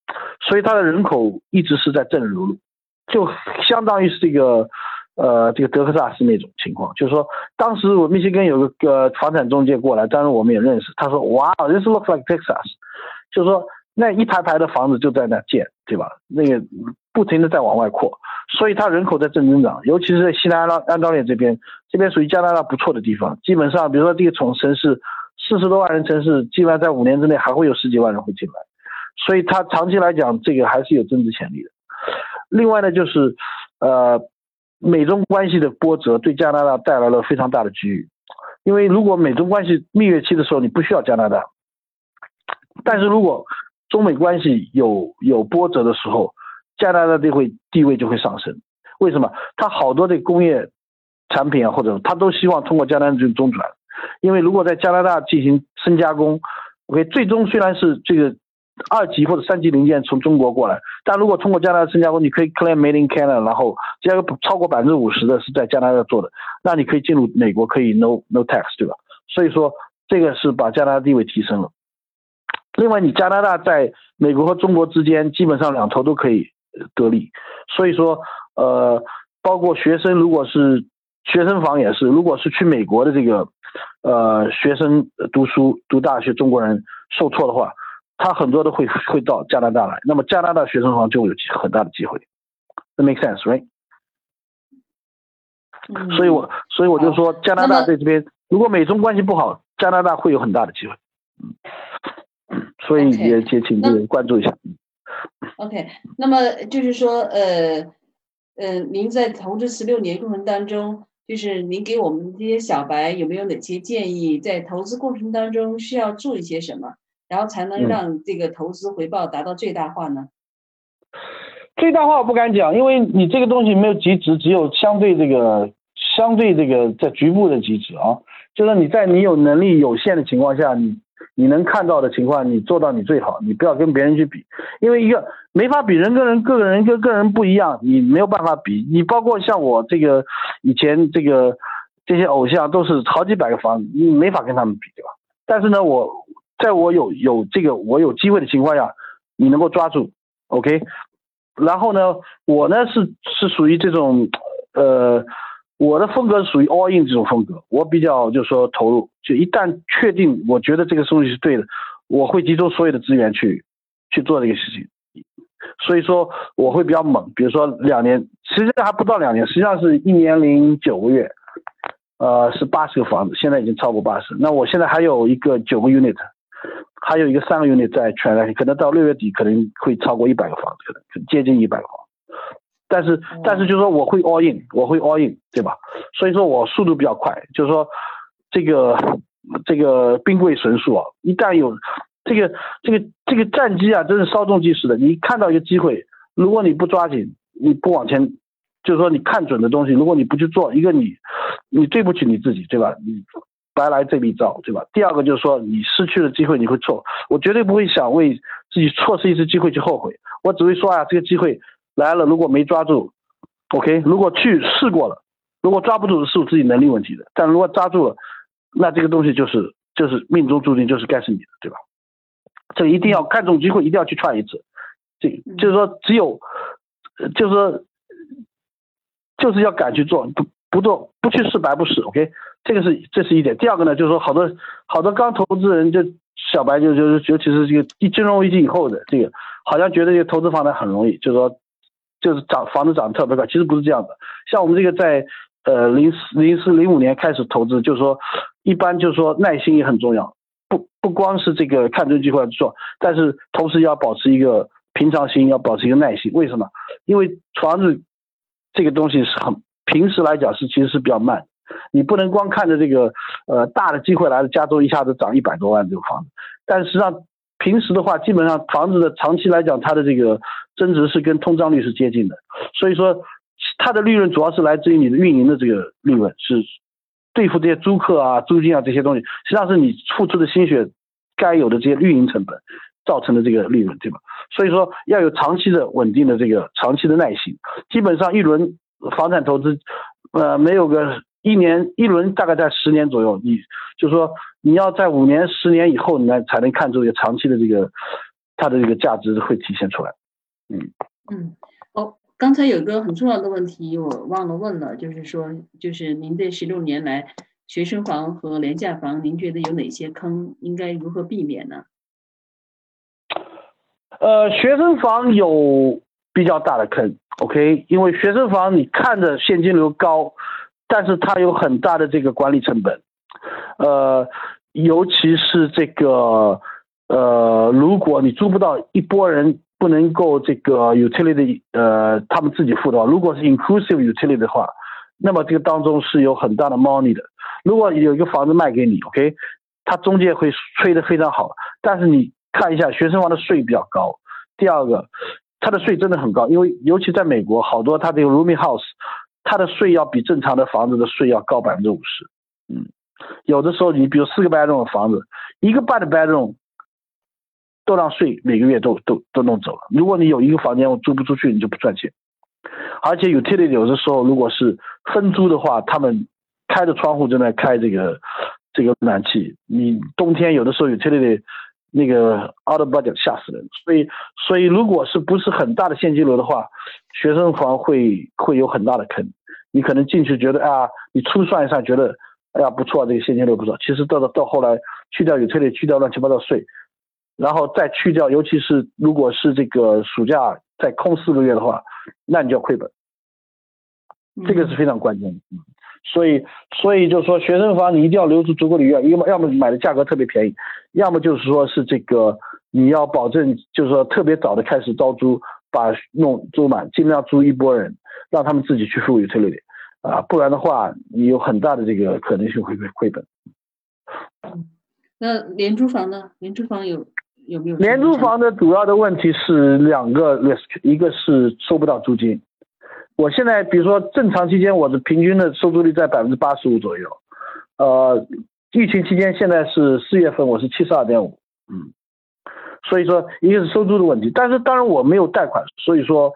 [SPEAKER 3] 所以它的人口一直是在正如路，就相当于是这个呃这个德克萨斯那种情况，就是说当时我密歇根有个呃房产中介过来，当然我们也认识，他说哇，this looks like Texas，就是说那一排排的房子就在那建，对吧？那个不停的在往外扩，所以它人口在正增长，尤其是在西南安安大略这边，这边属于加拿大不错的地方，基本上比如说这个城市。四十多万人城市，基本上在五年之内还会有十几万人会进来，所以它长期来讲，这个还是有增值潜力的。另外呢，就是呃，美中关系的波折对加拿大带来了非常大的机遇，因为如果美中关系蜜月期的时候你不需要加拿大，但是如果中美关系有有波折的时候，加拿大就会地位就会上升。为什么？它好多的工业产品啊，或者它都希望通过加拿大这种中转。因为如果在加拿大进行深加工，OK，最终虽然是这个二级或者三级零件从中国过来，但如果通过加拿大深加工，你可以 claim made in Canada，然后只要超过百分之五十的是在加拿大做的，那你可以进入美国，可以 no no tax，对吧？所以说这个是把加拿大地位提升了。另外，你加拿大在美国和中国之间基本上两头都可以得利，所以说呃，包括学生如果是学生房也是，如果是去美国的这个。呃，学生读书读大学，中国人受挫的话，他很多都会会到加拿大来。那么加拿大学生房就有很大的机会。That makes sense, right？所以我所以我就说，加拿大在这边，如果美中关系不好，加拿大会有很大的机会。嗯，所以也也请这个关注一下。
[SPEAKER 2] OK，那么就是说，呃，呃，您在投资十六年过程当中。就是您给我们这些小白有没有哪些建议，在投资过程当中需要注意些什么，然后才能让这个投资回报达到最大化呢？
[SPEAKER 3] 最大化我不敢讲，因为你这个东西没有极值，只有相对这个相对这个在局部的极值啊，就是你在你有能力有限的情况下，你。你能看到的情况，你做到你最好，你不要跟别人去比，因为一个没法比，人跟人个人跟个人不一样，你没有办法比。你包括像我这个以前这个这些偶像都是好几百个房，你没法跟他们比，对吧？但是呢，我在我有有这个我有机会的情况下，你能够抓住，OK。然后呢，我呢是是属于这种呃。我的风格属于 all in 这种风格，我比较就是说投入，就一旦确定我觉得这个东西是对的，我会集中所有的资源去去做这个事情。所以说我会比较猛，比如说两年，实际上还不到两年，实际上是一年零九个月，呃，是八十个房子，现在已经超过八十。那我现在还有一个九个 unit，还有一个三个 unit 在全，可能到六月底可能会超过一百个房子，可能接近一百个房。但是，但是就是说我会 all in，我会 all in，对吧？所以说我速度比较快，就是说这个这个兵贵神速啊，一旦有这个这个这个战机啊，真是稍纵即逝的。你看到一个机会，如果你不抓紧，你不往前，就是说你看准的东西，如果你不去做，一个你你对不起你自己，对吧？你白来这笔账，对吧？第二个就是说你失去了机会，你会错。我绝对不会想为自己错失一次机会去后悔，我只会说啊，这个机会。来了，如果没抓住，OK，如果去试过了，如果抓不住是我自己能力问题的，但如果抓住了，那这个东西就是就是命中注定就是该是你的，对吧？这一定要看中机会，一定要去踹一次，这就是说只有，就是说就是要敢去做，不不做不去试白不试，OK，这个是这是一点。第二个呢，就是说好多好多刚投资人就小白就就是尤其是这个金融危机以后的这个，好像觉得这个投资房产很容易，就是说。就是涨房子涨得特别快，其实不是这样的。像我们这个在呃零四零四零五年开始投资，就是说一般就是说耐心也很重要，不不光是这个看准机会做，但是同时要保持一个平常心，要保持一个耐心。为什么？因为房子这个东西是很平时来讲是其实是比较慢，你不能光看着这个呃大的机会来了，加州一下子涨一百多万这个房子，但实际上。平时的话，基本上房子的长期来讲，它的这个增值是跟通胀率是接近的，所以说它的利润主要是来自于你的运营的这个利润，是对付这些租客啊、租金啊这些东西，实际上是你付出的心血该有的这些运营成本造成的这个利润，对吧？所以说要有长期的稳定的这个长期的耐心，基本上一轮房产投资，呃，没有个。一年一轮大概在十年左右，你就是说你要在五年、十年以后，你才能看出一个长期的这个它的这个价值会体现出来。嗯
[SPEAKER 2] 嗯，哦，刚才有个很重要的问题我忘了问了，就是说，就是您这十六年来，学生房和廉价房，您觉得有哪些坑，应该如何避免呢？
[SPEAKER 3] 呃，学生房有比较大的坑，OK，因为学生房你看着现金流高，但是它有很大的这个管理成本，呃，尤其是这个呃，如果你租不到一波人不能够这个 utility 呃他们自己付的话，如果是 inclusive utility 的话，那么这个当中是有很大的 money 的。如果有一个房子卖给你，OK，它中介会吹得非常好，但是你。看一下学生房的税比较高，第二个，它的税真的很高，因为尤其在美国，好多它这个 roomy house，它的税要比正常的房子的税要高百分之五十。嗯，有的时候你比如四个 bedroom 的房子，一个半的 bedroom 都让税每个月都都都弄走了。如果你有一个房间我租不出去，你就不赚钱。而且 utility 有的时候如果是分租的话，他们开着窗户正在开这个这个暖气，你冬天有的时候 utility。那个 out of budget 吓死人，所以所以如果是不是很大的现金流的话，学生房会会有很大的坑。你可能进去觉得啊，你初算一算觉得，哎呀不错，这个现金流不错。其实到到到后来去掉有退率，去掉乱七八糟税，然后再去掉，尤其是如果是这个暑假再空四个月的话，那你就要亏本。这个是非常关键的。所以，所以就是说，学生房你一定要留出足够的余额，要么要么买的价格特别便宜，要么就是说是这个你要保证，就是说特别早的开始招租，把弄租满，尽量租一波人，让他们自己去付 utility，啊，不然的话，你有很大的这个可能性会亏亏本。
[SPEAKER 2] 那廉租房呢？廉租房有有没有？
[SPEAKER 3] 廉租房的主要的问题是两个 risk，一个是收不到租金。我现在比如说正常期间，我的平均的收租率在百分之八十五左右，呃，疫情期间现在是四月份，我是七十二点五，嗯，所以说一个是收租的问题，但是当然我没有贷款，所以说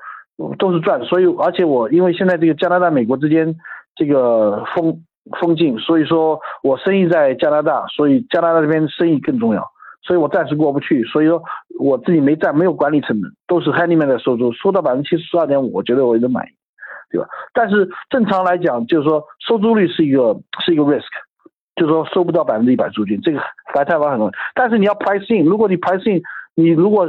[SPEAKER 3] 都是赚，所以而且我因为现在这个加拿大美国之间这个封封禁，所以说我生意在加拿大，所以加拿大这边生意更重要，所以我暂时过不去，所以说我自己没占没有管理成本，都是 Handyman 的收租，收到百分之七十二点五，我觉得我也满意。对吧？但是正常来讲，就是说收租率是一个是一个 risk，就是说收不到百分之一百租金，这个白太房很多。但是你要 pricing，如果你 pricing，你如果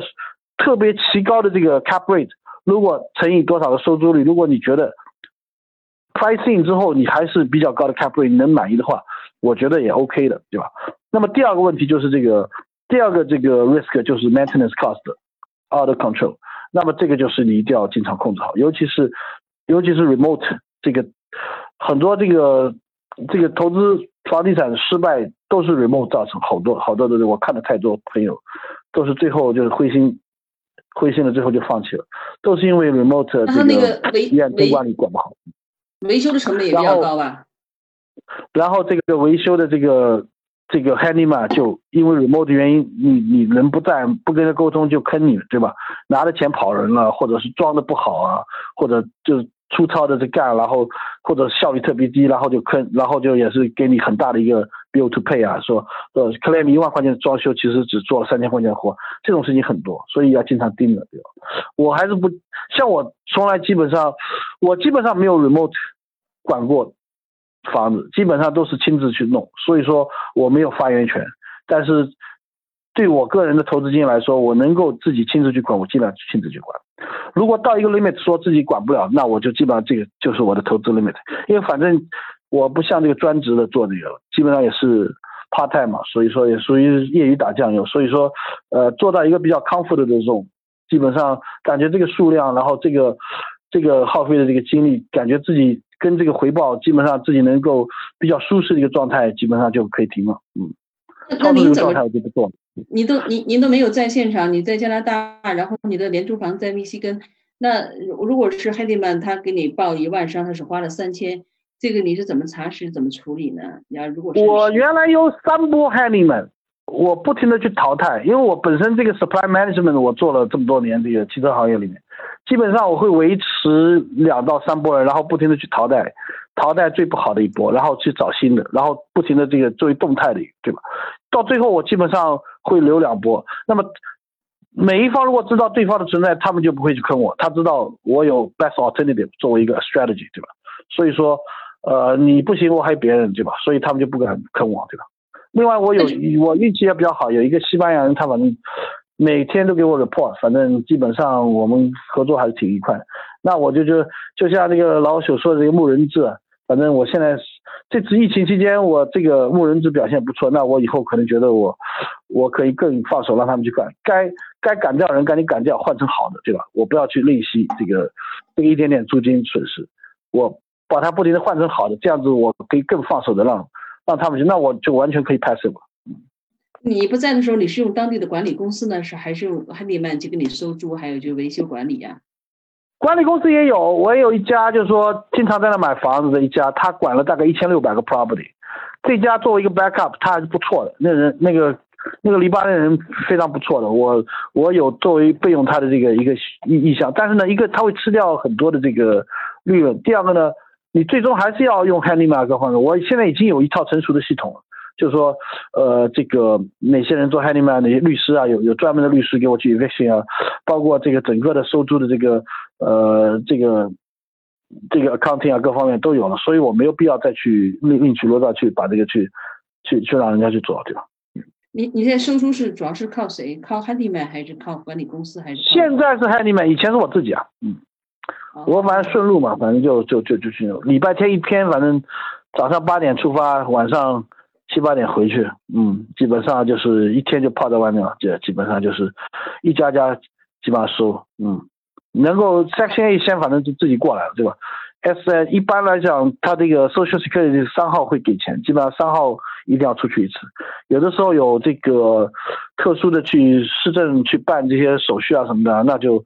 [SPEAKER 3] 特别奇高的这个 cap rate，如果乘以多少的收租率，如果你觉得 pricing 之后你还是比较高的 cap rate 能满意的话，我觉得也 OK 的，对吧？那么第二个问题就是这个第二个这个 risk 就是 maintenance cost out of control，那么这个就是你一定要经常控制好，尤其是。尤其是 remote 这个很多这个这个投资房地产失败都是 remote 造成，好多好多的我看了太多朋友都是最后就是灰心灰心了，最后就放弃了，都是因为 remote 这个医院监管理管不好，
[SPEAKER 2] 维修的成本也比较高吧。
[SPEAKER 3] 然后这个维修的这个这个 handyman 就因为 remote 的原因，你你人不在不跟他沟通就坑你，对吧？拿着钱跑人了，或者是装的不好啊，或者就是。粗糙的在干，然后或者效率特别低，然后就坑，然后就也是给你很大的一个 bill to pay 啊，说呃 claim 一万块钱的装修，其实只做了三千块钱的活，这种事情很多，所以要经常盯着，对吧？我还是不像我从来基本上，我基本上没有 remote 管过房子，基本上都是亲自去弄，所以说我没有发言权，但是。对我个人的投资经验来说，我能够自己亲自去管，我尽量亲自去管。如果到一个 limit 说自己管不了，那我就基本上这个就是我的投资 limit。因为反正我不像这个专职的做这个，基本上也是 part time 嘛，所以说也属于业余打酱油。所以说，呃，做到一个比较 comfort 的这种，基本上感觉这个数量，然后这个这个耗费的这个精力，感觉自己跟这个回报，基本上自己能够比较舒适的一个状态，基本上就可以停了。嗯，
[SPEAKER 2] 那您怎么？
[SPEAKER 3] 我就不做了。
[SPEAKER 2] 你都您您都没有在现场，你在加拿大，然后你的廉租房在密西根，那如果是 Handyman 他给你报一万，上他是花了三千，这个你是怎么查询怎么处理呢？你要如果
[SPEAKER 3] 我原来有三波 Handyman，我不停的去淘汰，因为我本身这个 supply management 我做了这么多年这个汽车行业里面，基本上我会维持两到三波人，然后不停的去淘汰，淘汰最不好的一波，然后去找新的，然后不停的这个作为动态的，对吧？到最后我基本上。会留两波，那么每一方如果知道对方的存在，他们就不会去坑我。他知道我有 best alternative 作为一个 strategy，对吧？所以说，呃，你不行，我还有别人，对吧？所以他们就不敢坑我，对吧？另外，我有我运气也比较好，有一个西班牙人，他反正每天都给我 report，反正基本上我们合作还是挺愉快。那我就就就像那个老朽说的这个牧人制，反正我现在这次疫情期间，我这个牧人制表现不错，那我以后可能觉得我我可以更放手让他们去干，该该赶掉人赶紧赶掉，换成好的，对吧？我不要去吝惜这个这个一点点租金损失，我把它不停的换成好的，这样子我可以更放手的让。让他们去，那我就完全可以拍摄了。
[SPEAKER 2] 你不在的时候，你是用当地的管理公司呢，是还是用 Handyman 去给你收租，还有就维修管理呀？
[SPEAKER 3] 管理公司也有，我也有一家，就是说经常在那买房子的一家，他管了大概一千六百个 property。这家作为一个 backup，他还是不错的。那人那个那个黎巴嫩人非常不错的，我我有作为备用他的这个一个意意向，但是呢，一个他会吃掉很多的这个利润，第二个呢。你最终还是要用 Handyman 各方面，我现在已经有一套成熟的系统了，就是说，呃，这个哪些人做 Handyman，哪些律师啊，有有专门的律师给我去 eviction 啊，包括这个整个的收租的这个，呃，这个这个 accounting 啊，各方面都有了，所以我没有必要再去另另取罗道去把这个去去去让人家去做，对吧？
[SPEAKER 2] 你你现在收租是主要是靠谁？靠 Handyman 还是靠管理公司？还是
[SPEAKER 3] 现在是 Handyman，以前是我自己啊，嗯。我反正顺路嘛，反正就就就就去。礼拜天一天，反正早上八点出发，晚上七八点回去。嗯，基本上就是一天就泡在外面了，就基本上就是一家家基本上收。嗯，能够 Section A 先反正就自己过来了，对吧？S 一般来讲，他这个 Social Security 三号会给钱，基本上三号一定要出去一次。有的时候有这个特殊的去市政去办这些手续啊什么的，那就。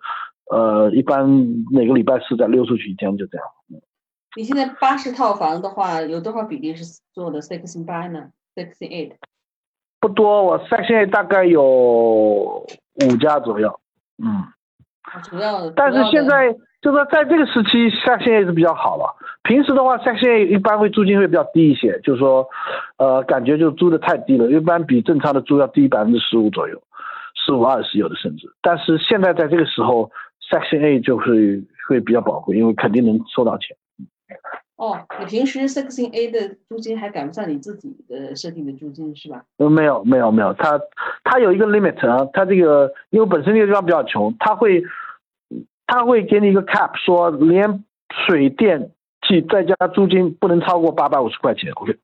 [SPEAKER 3] 呃，一般每个礼拜四再溜出去一天，就这样。
[SPEAKER 2] 你现在八十套房的话，有多少比例是做的 Section 八呢？Section eight
[SPEAKER 3] 不多，我 Section eight 大概有五家左右。
[SPEAKER 2] 嗯，主要。
[SPEAKER 3] 但是现在就是说，在这个时期，Section eight 是比较好了。平时的话，Section eight 一般会租金会比较低一些，就是说，呃，感觉就租的太低了，一般比正常的租要低百分之十五左右，十五二十有的甚至。但是现在在这个时候。Section A 就是会比较宝贵，因为肯定能收到钱。
[SPEAKER 2] 哦，你平时 Section A 的租金还赶不上你自己的设定的租金是吧？
[SPEAKER 3] 呃，没有没有没有，它它有一个 limit 啊，它这个因为本身这个地方比较穷，它会它会给你一个 cap，说连水电气再加租金不能超过八百五十块钱。OK，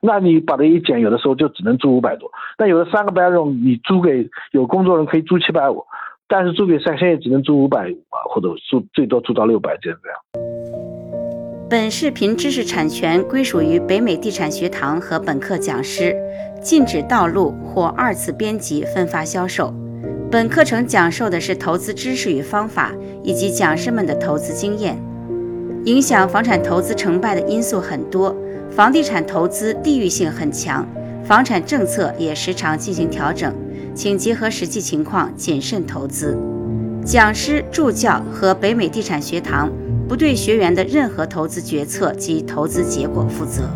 [SPEAKER 3] 那你把它一减，有的时候就只能租五百多。但有的三个 bedroom 你租给有工作人可以租七百五。但是租给三现在只能租五百啊，或者租最多租到六百这样。
[SPEAKER 1] 本视频知识产权归属于北美地产学堂和本课讲师，禁止盗录或二次编辑、分发、销售。本课程讲授的是投资知识与方法，以及讲师们的投资经验。影响房产投资成败的因素很多，房地产投资地域性很强，房产政策也时常进行调整。请结合实际情况谨慎投资。讲师、助教和北美地产学堂不对学员的任何投资决策及投资结果负责。